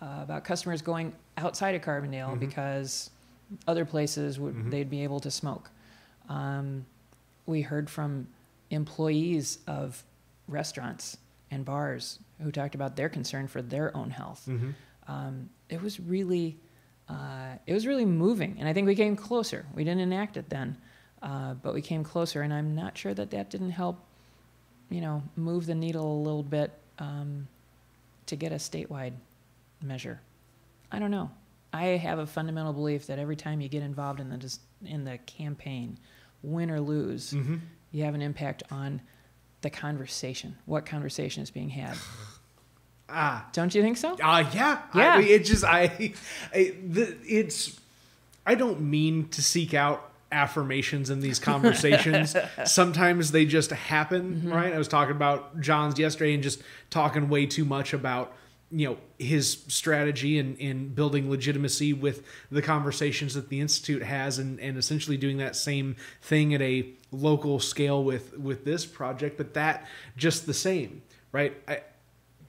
uh, about customers going outside of Carbondale Mhm. because other places would Mhm. they'd be able to smoke. Um, we heard from employees of restaurants and bars who talked about their concern for their own health. Mhm. Um, it was really, uh, it was really moving, and I think we came closer. We didn't enact it then, uh, but we came closer, and I'm not sure that that didn't help, you know, move the needle a little bit um, to get a statewide measure. I don't know. I have a fundamental belief that every time you get involved in the dis- in the campaign, win or lose, Mhm. you have an impact on the conversation. What conversation is being had? Ah. Don't you think so? Uh, yeah. Yeah. I, it just, I, I the, it's, I don't mean to seek out affirmations in these conversations. Sometimes they just happen, Mm-hmm. right? I was talking about John's yesterday and just talking way too much about, you know, his strategy in, in building legitimacy with the conversations that the Institute has and, and essentially doing that same thing at a local scale with, with this project, but that just the same, right? I,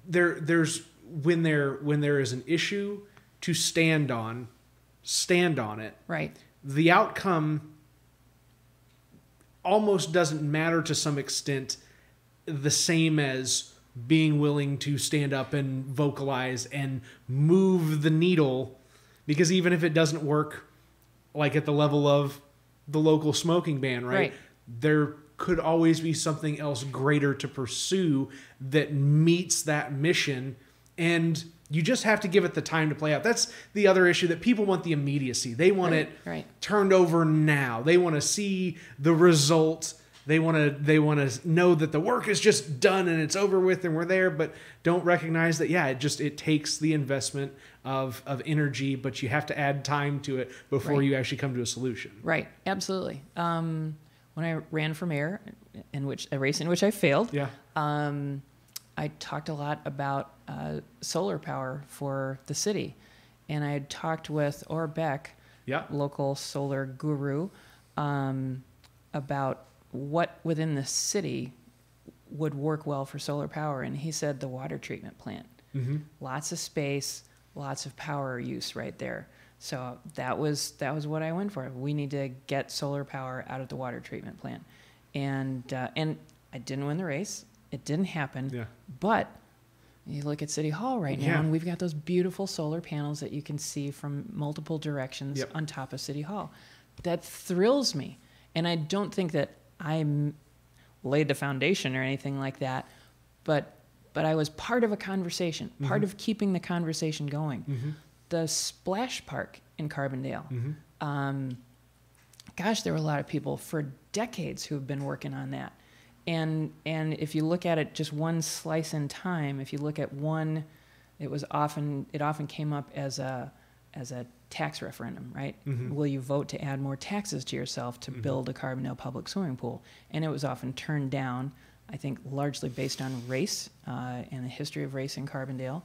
there there's when there when there is an issue to stand on stand on it Right. the outcome almost doesn't matter to some extent the same as being willing to stand up and vocalize and move the needle because even if it doesn't work like at the level of the local smoking ban right, Right. there could always be something else greater to pursue that meets that mission and you just have to give it the time to play out that's the other issue that people want the immediacy they want Right, it right. turned over now they want to see the result they want to they want to know that the work is just done and it's over with and we're there but don't recognize that yeah it just it takes the investment of of energy but you have to add time to it before Right. you actually come to a solution Right. Absolutely. Um, when I ran for mayor, in which a race in which I failed, yeah um, I talked a lot about uh, solar power for the city, and I had talked with Or Beck, yeah local solar guru, um, about what within the city would work well for solar power, and he said the water treatment plant. mm-hmm. Lots of space, lots of power use right there. So that was that was what I went for. We need to get solar power out of the water treatment plant, and uh, and I didn't win the race. It didn't happen. yeah But you look at City Hall right now, Yeah. and we've got those beautiful solar panels that you can see from multiple directions Yep. on top of City Hall. That thrills me. And I don't think that I'm, laid the foundation or anything like that, but but I was part of a conversation, part Mhm. of keeping the conversation going. Mm-hmm. The splash park in Carbondale. Mm-hmm. Um, gosh, there were a lot of people for decades who have been working on that. And and if you look at it just one slice in time, if you look at one, it was often it often came up as a as a tax referendum, right? Mhm. Will you vote to add more taxes to yourself to Mhm. build a Carbondale public swimming pool? And it was often turned down, I think, largely based on race uh, and the history of race in Carbondale.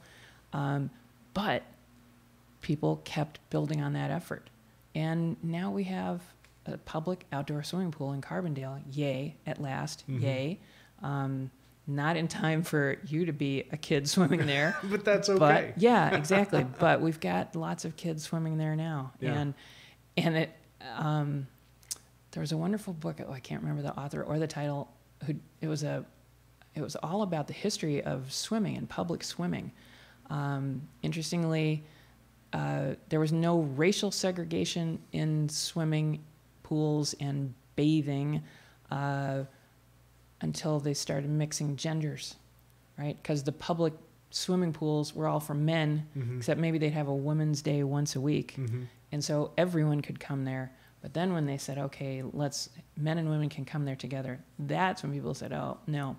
Um, but people kept building on that effort. And now we have a public outdoor swimming pool in Carbondale. Yay, at last. Mhm. Yay. Um, not in time for you to be a kid swimming there. But that's okay. But yeah, exactly. but we've got lots of kids swimming there now, Yeah. and and it um, there was a wonderful book. Oh, I can't remember the author or the title. Who it was a it was all about the history of swimming and public swimming. Um, interestingly, uh, there was no racial segregation in swimming pools and bathing uh, until they started mixing genders, right? Because the public swimming pools were all for men, Mhm. except maybe they'd have a women's day once a week, Mhm. and so everyone could come there. But then when they said, okay, let's men and women can come there together, that's when people said, oh no,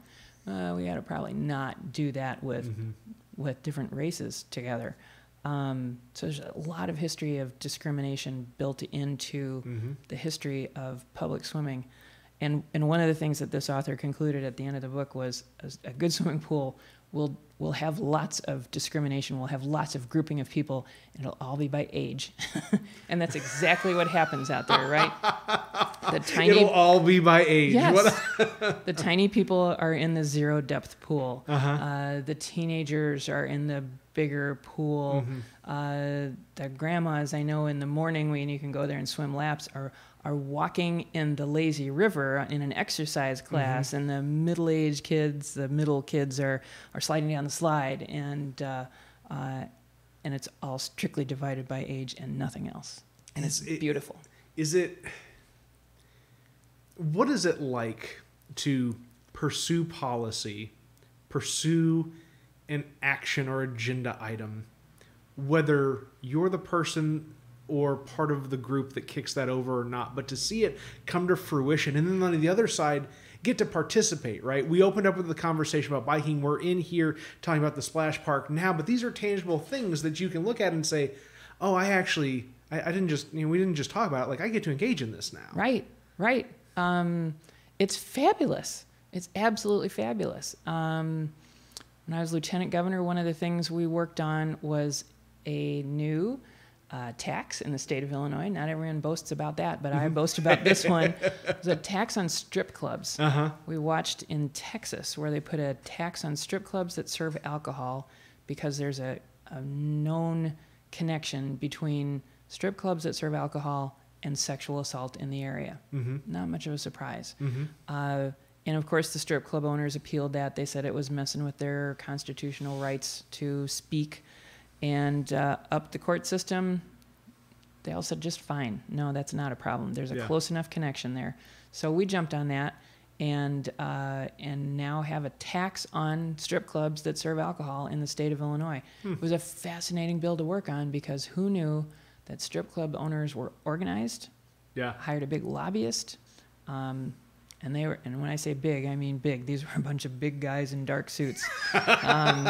uh, we got to probably not do that with Mhm. with different races together. Um, so there's a lot of history of discrimination built into Mhm. the history of public swimming. And, and one of the things that this author concluded at the end of the book was a, a good swimming pool will, will have lots of discrimination, will have lots of grouping of people, and it'll all be by age. and that's exactly what happens out there, right? The tiny, It'll all be by age. yes, What- the tiny people are in the zero depth pool. Uh-huh. Uh, the teenagers are in the bigger pool. Mhm. Uh, the grandmas I know in the morning when you can go there and swim laps are are walking in the lazy river in an exercise class, and the middle aged kids, the middle kids are are sliding down the slide, and uh, uh, and it's all strictly divided by age and nothing else, and it's it- beautiful. Is it what is it like to pursue policy, pursue an action or agenda item, whether you're the person or part of the group that kicks that over or not, but to see it come to fruition and then on the other side get to participate, right? We opened up with the conversation about biking. We're in here talking about the splash park now, but these are tangible things that you can look at and say, oh, I actually, I, I didn't just, you know, we didn't just talk about it. Like I get to engage in this now. Right, right. Um, it's fabulous. It's absolutely fabulous. Um, when I was lieutenant governor, one of the things we worked on was a new uh, tax in the state of Illinois. Not everyone boasts about that, but I boast about this one. It was a tax on strip clubs. Uh huh. We watched in Texas where they put a tax on strip clubs that serve alcohol because there's a, a known connection between strip clubs that serve alcohol and sexual assault in the area. Mm-hmm. Not much of a surprise. Mm-hmm. Uh, and of course, the strip club owners appealed that. They said it was messing with their constitutional rights to speak. And uh, up the court system, they all said just fine. No, that's not a problem. There's a Yeah. close enough connection there. So we jumped on that and uh, and now have a tax on strip clubs that serve alcohol in the state of Illinois. Hmm. It was a fascinating bill to work on because who knew that strip club owners were organized, Yeah. hired a big lobbyist, um, and they were. And when I say big, I mean big. These were a bunch of big guys in dark suits um,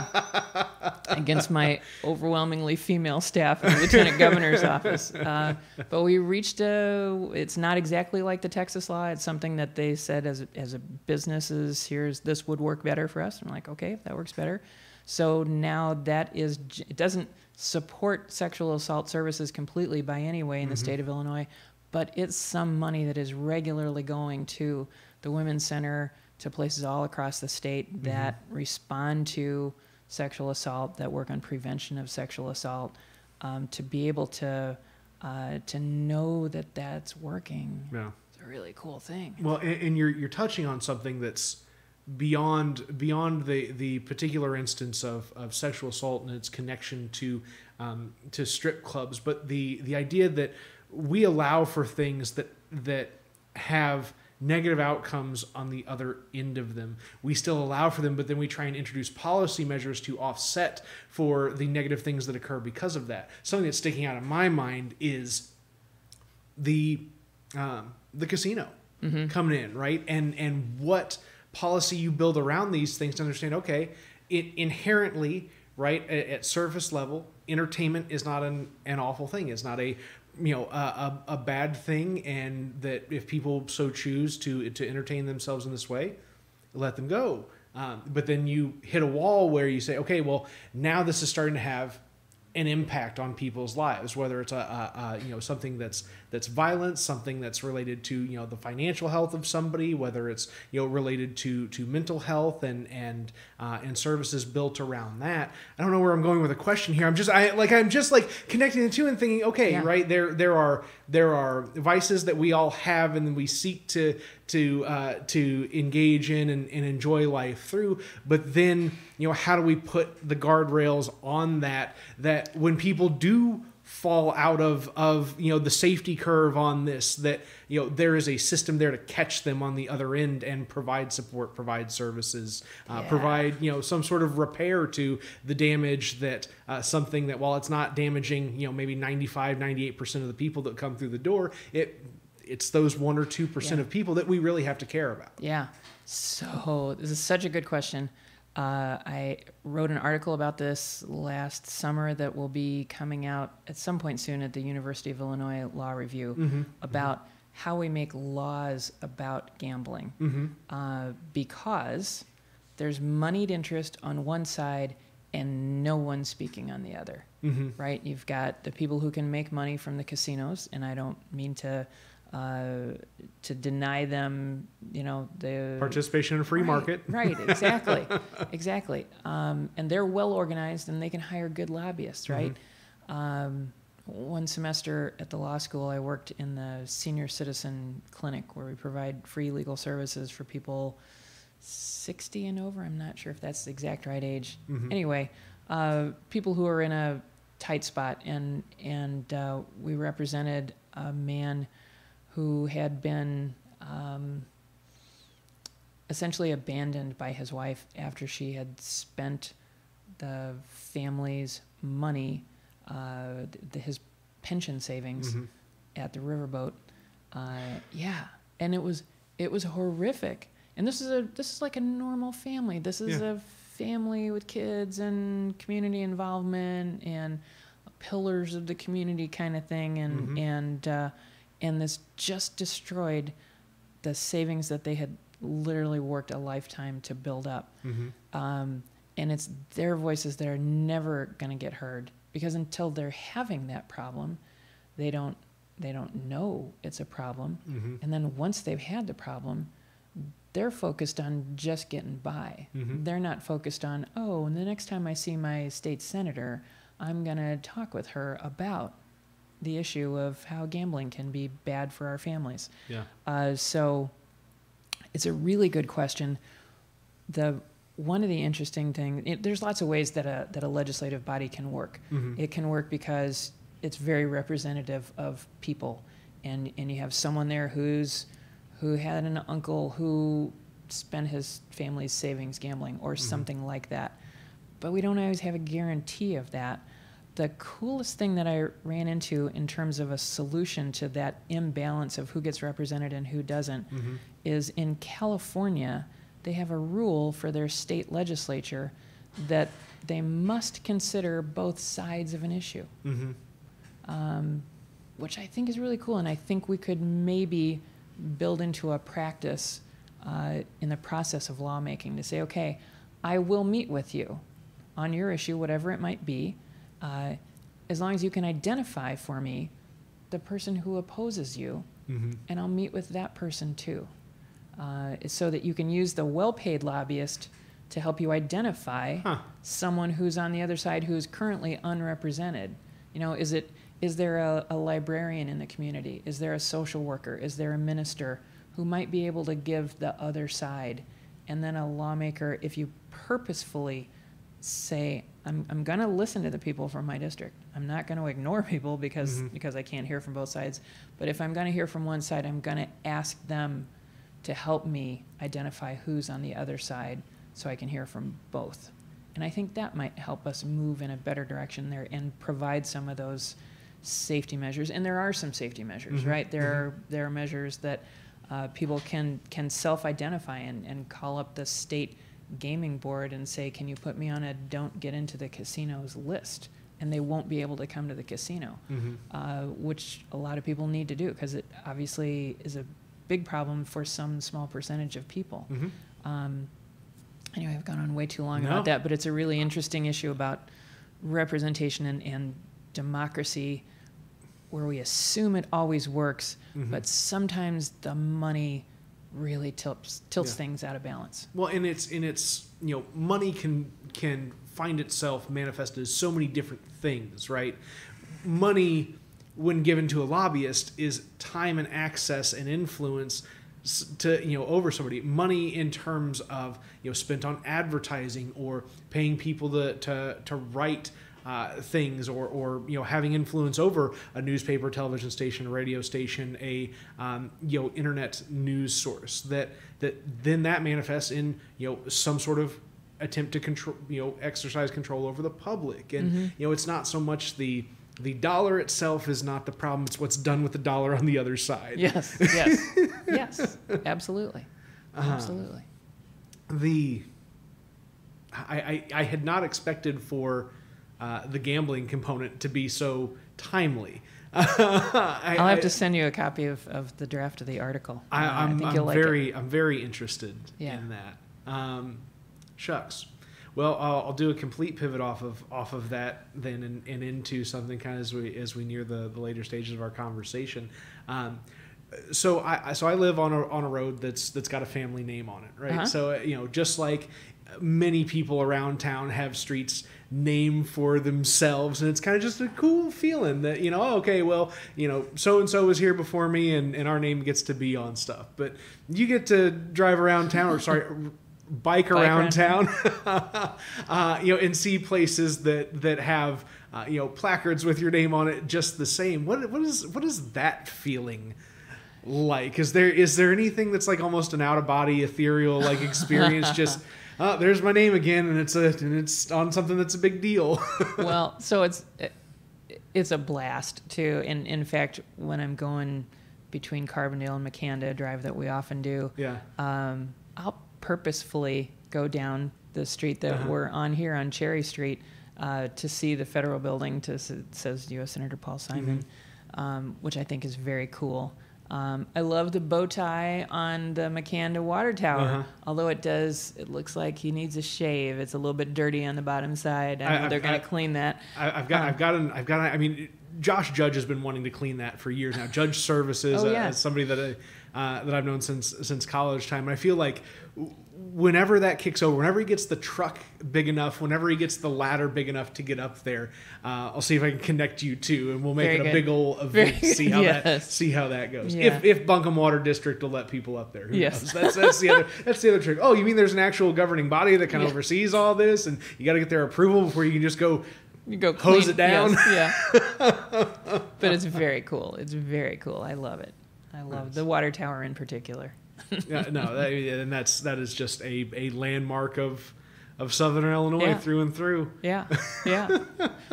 against my overwhelmingly female staff in the lieutenant governor's office. Uh, but we reached a. It's not exactly like the Texas law. It's something that they said as a, as a businesses. Here's this would work better for us. I'm like, okay, if that works better. So now that is. It doesn't support sexual assault services completely by any way in the Mhm. state of Illinois, but it's some money that is regularly going to the Women's Center, to places all across the state that respond to sexual assault, that work on prevention of sexual assault, um, to be able to uh, to know that that's working. Yeah. It's a really cool thing. Well, and, and you're you're touching on something that's beyond beyond the the particular instance of, of sexual assault and its connection to um, to strip clubs, but the the idea that we allow for things that that have negative outcomes on the other end of them. We still allow for them, but then we try and introduce policy measures to offset for the negative things that occur because of that. Something that's sticking out in my mind is the um, the casino Mm-hmm. coming in, right? And and what policy you build around these things to understand. Okay, it inherently, right, at, at surface level, entertainment is not an an awful thing. It's not a you know a, a, a bad thing, and that if people so choose to to entertain themselves in this way, let them go. Um, but then you hit a wall where you say, okay, well now this is starting to have an impact on people's lives, whether it's a, a, a you know something that's that's violence, something that's related to you know the financial health of somebody, whether it's you know related to to mental health and and uh, and services built around that. I don't know where I'm going with a question here. I'm just I like I'm just like connecting the two and thinking, okay, Yeah. right there there are there are vices that we all have and then we seek to to uh, to engage in and, and enjoy life through. But then you know how do we put the guardrails on that that when people do fall out of of you know the safety curve on this that you know there is a system there to catch them on the other end and provide support provide services uh, Yeah. provide you know some sort of repair to the damage that uh, something that while it's not damaging you know maybe 95 98% of the people that come through the door it it's those 1 or 2% Yeah. of people that we really have to care about Yeah. So this is such a good question. Uh, I wrote an article about this last summer that will be coming out at some point soon at the University of Illinois Law Review about how we make laws about gambling. mm-hmm. Uh, because there's moneyed interest on one side and no one speaking on the other Mm-hmm. right? You've got the people who can make money from the casinos, and I don't mean to uh, to deny them, you know, the participation in a free Right, market Right, exactly, exactly. Um, and they're well organized, and they can hire good lobbyists, right? Um, one semester at the law school, I worked in the senior citizen clinic where we provide free legal services for people 60 and over. I'm not sure if that's the exact right age. Mhm. Anyway, uh, people who are in a tight spot, and and uh, we represented a man who had been um, essentially abandoned by his wife after she had spent the family's money, uh, the, his pension savings Mhm. at the riverboat. Uh, yeah, and it was it was horrific. And this is a this is like a normal family. This is Yeah. a family with kids and community involvement and pillars of the community kind of thing. And Mhm. and uh, and this just destroyed the savings that they had literally worked a lifetime to build up Mhm. um, and it's their voices that are never going to get heard because until they're having that problem they don't they don't know it's a problem Mhm. and then once they've had the problem they're focused on just getting by Mhm. they're not focused on oh and the next time i see my state senator i'm going to talk with her about the issue of how gambling can be bad for our families yeah uh, so it's a really good question. The one of the interesting things there's lots of ways that a that a legislative body can work. Mhm. It can work because it's very representative of people, and and you have someone there who's who had an uncle who spent his family's savings gambling or something like that. But we don't always have a guarantee of that. The coolest thing that I ran into in terms of a solution to that imbalance of who gets represented and who doesn't Mhm. is in California, they have a rule for their state legislature that they must consider both sides of an issue, Mhm. um, which I think is really cool. And I think we could maybe build into a practice uh, in the process of lawmaking to say, okay, I will meet with you on your issue, whatever it might be, uh, as long as you can identify for me the person who opposes you Mhm. and I'll meet with that person too. Uh, so that you can use the well paid lobbyist to help you identify Huh. someone who's on the other side who is currently unrepresented. You know, is it is there a, a librarian in the community? Is there a social worker? Is there a minister who might be able to give the other side? And then a lawmaker, if you purposefully say, I'm, I'm going to listen to the people from my district. I'm not going to ignore people because, Mhm. because I can't hear from both sides. But if I'm going to hear from one side, I'm going to ask them to help me identify who's on the other side so I can hear from both. And I think that might help us move in a better direction there and provide some of those safety measures. And there are some safety measures, Mhm, right? There are there are measures that uh, people can can self-identify and, and call up the state gaming board and say, "Can you put me on a don't get into the casinos list?" And they won't be able to come to the casino, Mm-hmm. uh, which a lot of people need to do because it obviously is a big problem for some small percentage of people. Mm-hmm. Um, anyway, I've gone on way too long No. about that, but it's a really interesting issue about representation and, and democracy where we assume it always works, Mhm. but sometimes the money really tilts, tilts Yeah. things out of balance. Well, and it's and it's you know money can can find itself manifested as so many different things, right? Money, when given to a lobbyist, is time and access and influence to you know over somebody. Money in terms of you know spent on advertising or paying people to to to write. Uh, things or, or you know having influence over a newspaper, television station, a radio station, a um, you know internet news source that that then that manifests in you know some sort of attempt to control you know exercise control over the public and Mm-hmm. you know it's not so much the the dollar itself is not the problem it's what's done with the dollar on the other side Yes, yes, yes, absolutely, Uh-huh. absolutely. the I, I I had not expected for uh, the gambling component to be so timely I, I'll have to send you a copy of, of the draft of the article. I, Uh, I'm, think I'm you'll like it. very I'm very interested Yeah. in that. Um, shucks. Well, I'll, I'll do a complete pivot off of off of that then and, and into something kind of as we as we near the, the later stages of our conversation. Um, so I so I live on a on a road that's that's got a family name on it, right? Uh-huh. So you know, just like many people around town have streets named for themselves, and it's kind of just a cool feeling that you know, okay, well, you know, so and so was here before me, and and our name gets to be on stuff. But you get to drive around town, or sorry. Bike around around town, uh, you know, and see places that that have uh, you know placards with your name on it just the same. What what is what is that feeling like? Is there is there anything that's like almost an out of body ethereal like experience? just oh, there's my name again, and it's a and it's on something that's a big deal. well, so it's it's a blast too. And in fact, when I'm going between Carbondale and Makanda, a drive that we often do, yeah. um, I'll purposefully go down the street that Uh-huh. we're on here on Cherry Street uh, to see the federal building. To it says U.S. Senator Paul Simon, Mm-hmm. um, which I think is very cool. Um, I love the bow tie on the Makanda water tower, Uh-huh. although it does. It looks like he needs a shave. It's a little bit dirty on the bottom side. I know I- they're going to clean that. I, I've got, Um, I've got, an, I've got. An, I mean, Josh Judge has been wanting to clean that for years now. Judge Services, Oh, uh, as somebody that I, uh, that I've known since since college time, and I feel like whenever that kicks over, whenever he gets the truck big enough, whenever he gets the ladder big enough to get up there, uh, I'll see if I can connect you two, and we'll make Very it a good. big old event. Very see how that yes. see how that goes. Yeah. If if Buncombe Water District will let people up there, who Yes. knows? That's that's the other that's the other trick. Oh, you mean there's an actual governing body that kind of Yeah. oversees all this, and you got to get their approval before you can just go You go Hose clean- it down? yes, yeah. but it's very cool. It's very cool. I love it. I love the water tower in particular. Yeah, no, that, and that's that is just a, a landmark of of Southern Illinois Yeah. through and through. Yeah, yeah.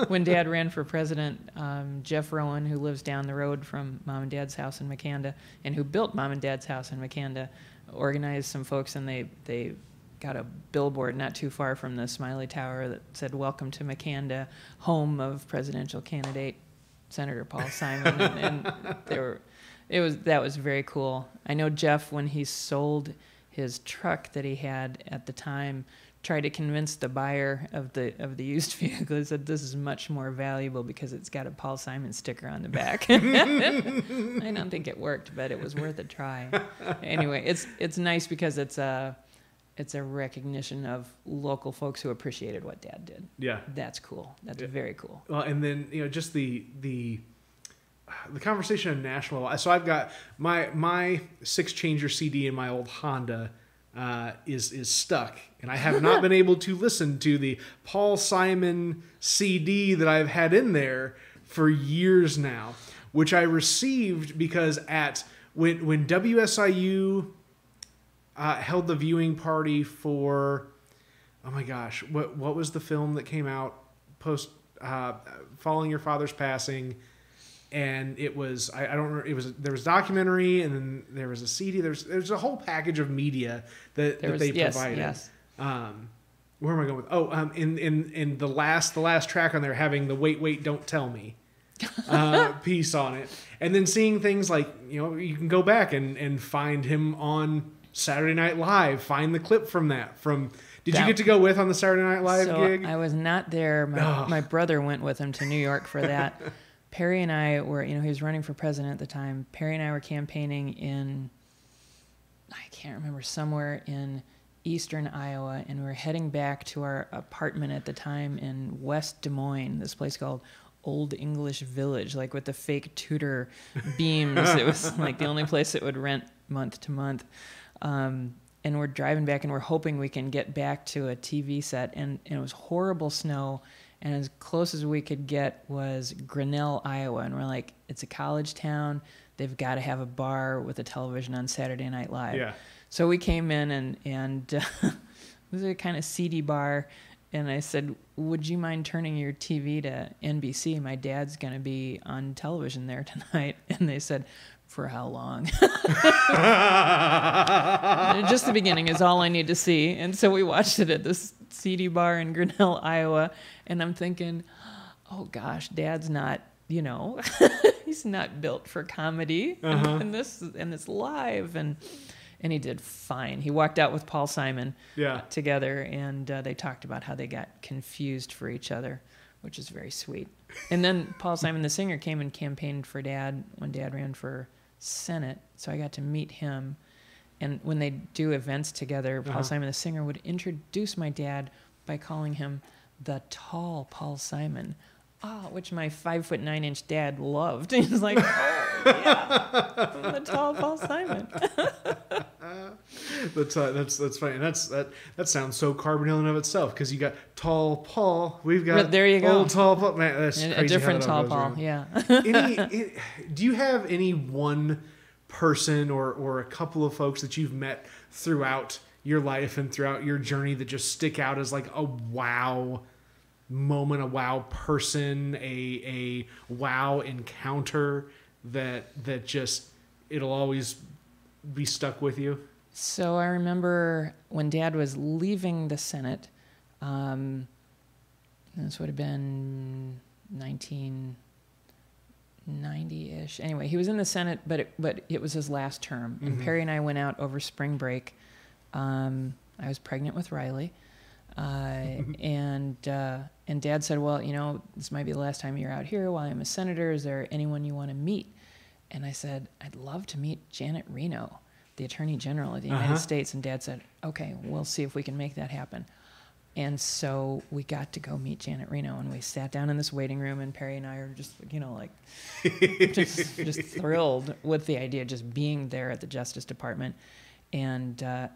when Dad ran for president, um, Jeff Rowan, who lives down the road from Mom and Dad's house in Makanda, and who built Mom and Dad's house in Makanda, organized some folks, and they they got a billboard not too far from the Smiley Tower that said "Welcome to Makanda, home of presidential candidate Senator Paul Simon," and, and they were. It was that was very cool. I know Jeff when he sold his truck that he had at the time tried to convince the buyer of the of the used vehicle he said this is much more valuable because it's got a Paul Simon sticker on the back. I don't think it worked, but it was worth a try. Anyway, it's it's nice because it's a it's a recognition of local folks who appreciated what Dad did. Yeah. That's cool. That's Yeah. very cool. Well, and then you know just the the the conversation on national. So I've got my my six changer CD in my old Honda. Uh, is is stuck, and I have not been able to listen to the Paul Simon CD that I've had in there for years now, which I received because at when when WSIU uh, held the viewing party for. Oh my gosh, what what was the film that came out post uh, following your father's passing? And it was I, I don't remember it was there was a documentary and then there was a CD. There's there's a whole package of media that, There that was they yes, provided. yes. Um, where am I going with? Oh, um, in in in the last the last track on there having the wait wait don't tell me uh, piece on it, and then seeing things like you know you can go back and and find him on Saturday Night Live, find the clip from that. From did you get to go with on the Saturday Night Live so gig? I was not there. My, my brother went with him to New York for that. Perry and I were, you know, he was running for president at the time. Perry and I were campaigning in, I can't remember, somewhere in eastern Iowa, and we were heading back to our apartment at the time in West Des Moines, this place called Old English Village, like with the fake Tudor beams. it was like the only place that would rent month to month. Um, and we're driving back, and we're hoping we can get back to a TV set, and, and it was horrible snow. And as close as we could get was Grinnell, Iowa. And we're like, it's a college town. They've got to have a bar with a television on Saturday Night Live. yeah, So we came in and and uh, it was a kind of seedy bar, and I said, "Would you mind turning your TV to NBC? My dad's going to be on television there tonight." And they said, "For how long?" Just the beginning is all I need to see, and so we watched it at this seedy bar in Grinnell, Iowa, and I'm thinking, "Oh gosh, Dad's not." You know, he's not built for comedy, and, Uh-huh. and this and it's live, and and he did fine. He walked out with Paul Simon yeah. together, and uh, they talked about how they got confused for each other, which is very sweet. And then Paul Simon, the singer, came and campaigned for Dad when Dad ran for Senate, so I got to meet him. And when they do events together, Paul Uh-huh. Simon, the singer, would introduce my dad by calling him the tall Paul Simon. Ah, which my five foot nine inch dad loved. He was like, "Oh yeah, I'm the tall Paul Simon." That's uh, that's that's funny. And that's that that sounds so carbon in of itself because you got tall Paul, we've got Right, there you go. old tall Paul. Man, that's crazy a different tall Paul, around. yeah. any, do you have any one person or or a couple of folks that you've met throughout your life and throughout your journey that just stick out as like a wow moment, a wow person, a a wow encounter that that just it'll always be stuck with you? So I remember when Dad was leaving the Senate. Um, this would have been 1990-ish. Anyway, he was in the Senate, but it, but it was his last term. And Mhm. Perry and I went out over spring break. Um, I was pregnant with Riley, uh, and uh, and Dad said, "Well, you know, this might be the last time you're out here while I'm a senator. Is there anyone you want to meet?" And I said, "I'd love to meet Janet Reno." the Attorney General of the United Uh-huh. States, and Dad said, "Okay, we'll see if we can make that happen." And so we got to go meet Janet Reno, and we sat down in this waiting room, and Perry and I are just, you know, like, just, just thrilled with the idea of just being there at the Justice Department, and uh,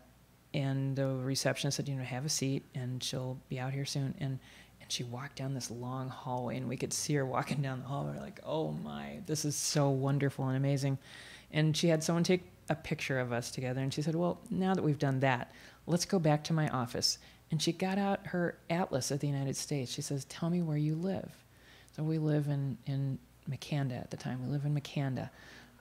and the receptionist said, you know, have a seat, and she'll be out here soon, and and she walked down this long hallway, and we could see her walking down the hallway, like, oh my, this is so wonderful and amazing, and she had someone take a picture of us together, and she said, well, now that we've done that, let's go back to my office. And she got out her atlas of the United States. She says, Tell me where you live. So we live in, in Makanda at the time. We live in Makanda.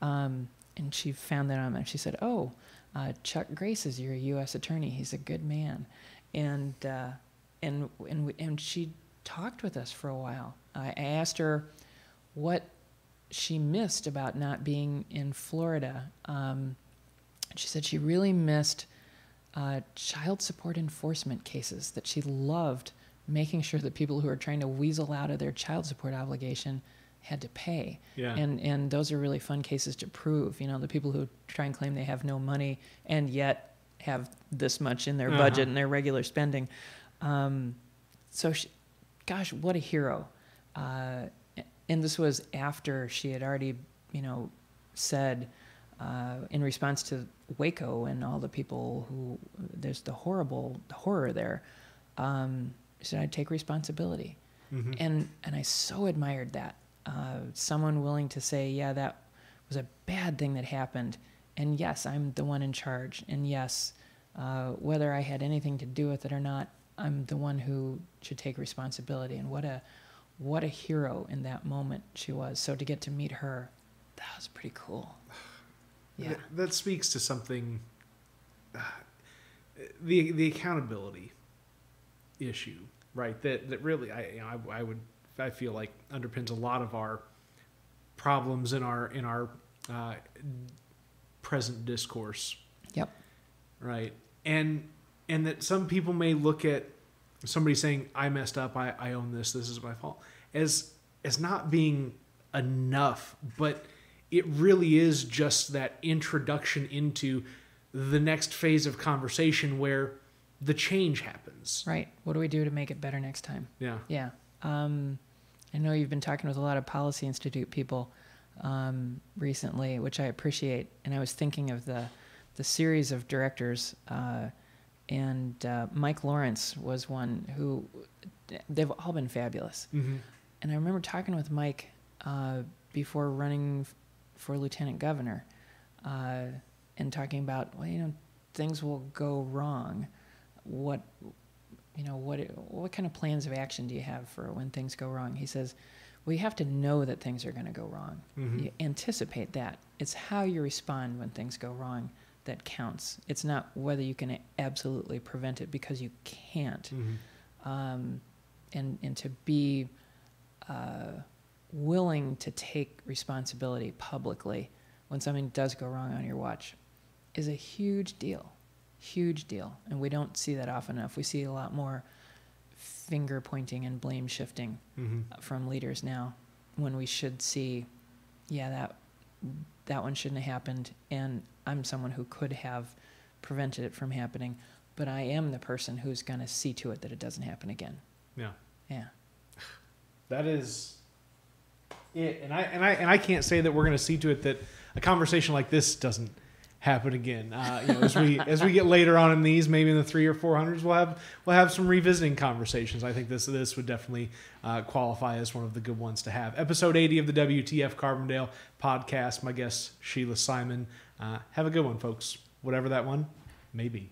Um, and she found that on there. She said, Oh, uh, Chuck Grace is your U.S. attorney. He's a good man. And, uh, and, and, we, and she talked with us for a while. I, I asked her what she missed about not being in Florida. Um, she said she really missed uh, child support enforcement cases that she loved making sure that people who are trying to weasel out of their child support obligation had to pay. Yeah. And and those are really fun cases to prove. You know, the people who try and claim they have no money and yet have this much in their Uh-huh. budget and their regular spending. Um, so, she, gosh, what a hero! Uh, and this was after she had already, you know, said uh, in response to Waco and all the people who there's the horrible the horror there. Um, said I'd take responsibility, Mhm. and and I so admired that uh, someone willing to say, yeah, that was a bad thing that happened, and yes, I'm the one in charge, and yes, uh, whether I had anything to do with it or not, I'm the one who should take responsibility. And what a what a hero in that moment she was. So to get to meet her, that was pretty cool. Yeah. That, that speaks to something. Uh, the the accountability issue, right? That that really, I you know, I, I would I feel like underpins a lot of our problems in our in our uh, present discourse. Yep. Right. And and that some people may look at somebody saying I messed up, I, I own this, this is my fault, as as not being enough, but it really is just that introduction into the next phase of conversation where the change happens. Right. What do we do to make it better next time? Yeah. Yeah. Um, I know you've been talking with a lot of Policy Institute people um, recently, which I appreciate. And I was thinking of the the series of directors, uh, and uh, Mike Lawrence was one who they've all been fabulous. Mm-hmm. And I remember talking with Mike uh, before running for lieutenant governor, uh, and talking about well, you know, things will go wrong. What you know, what what kind of plans of action do you have for when things go wrong? He says, well, you have to know that things are going to go wrong. Mm-hmm. You anticipate that. It's how you respond when things go wrong that counts. It's not whether you can absolutely prevent it because you can't. Mm-hmm. Um, and and to be uh, willing to take responsibility publicly when something does go wrong on your watch is a huge deal, huge deal. And we don't see that often enough. We see a lot more finger pointing and blame shifting Mm-hmm. from leaders now when we should see yeah that that one shouldn't have happened and i'm someone who could have prevented it from happening but i am the person who's going to see to it that it doesn't happen again Yeah. yeah That is it. And I and I and I can't say that we're going to see to it that a conversation like this doesn't happen again. Uh, you know, as we as we get later on in these, maybe in the three or four hundreds, we'll have we'll have some revisiting conversations. I think this this would definitely uh, qualify as one of the good ones to have. Episode eighty of the WTF Carbondale podcast. My guest Sheila Simon. Uh, have a good one, folks. Whatever that one may be.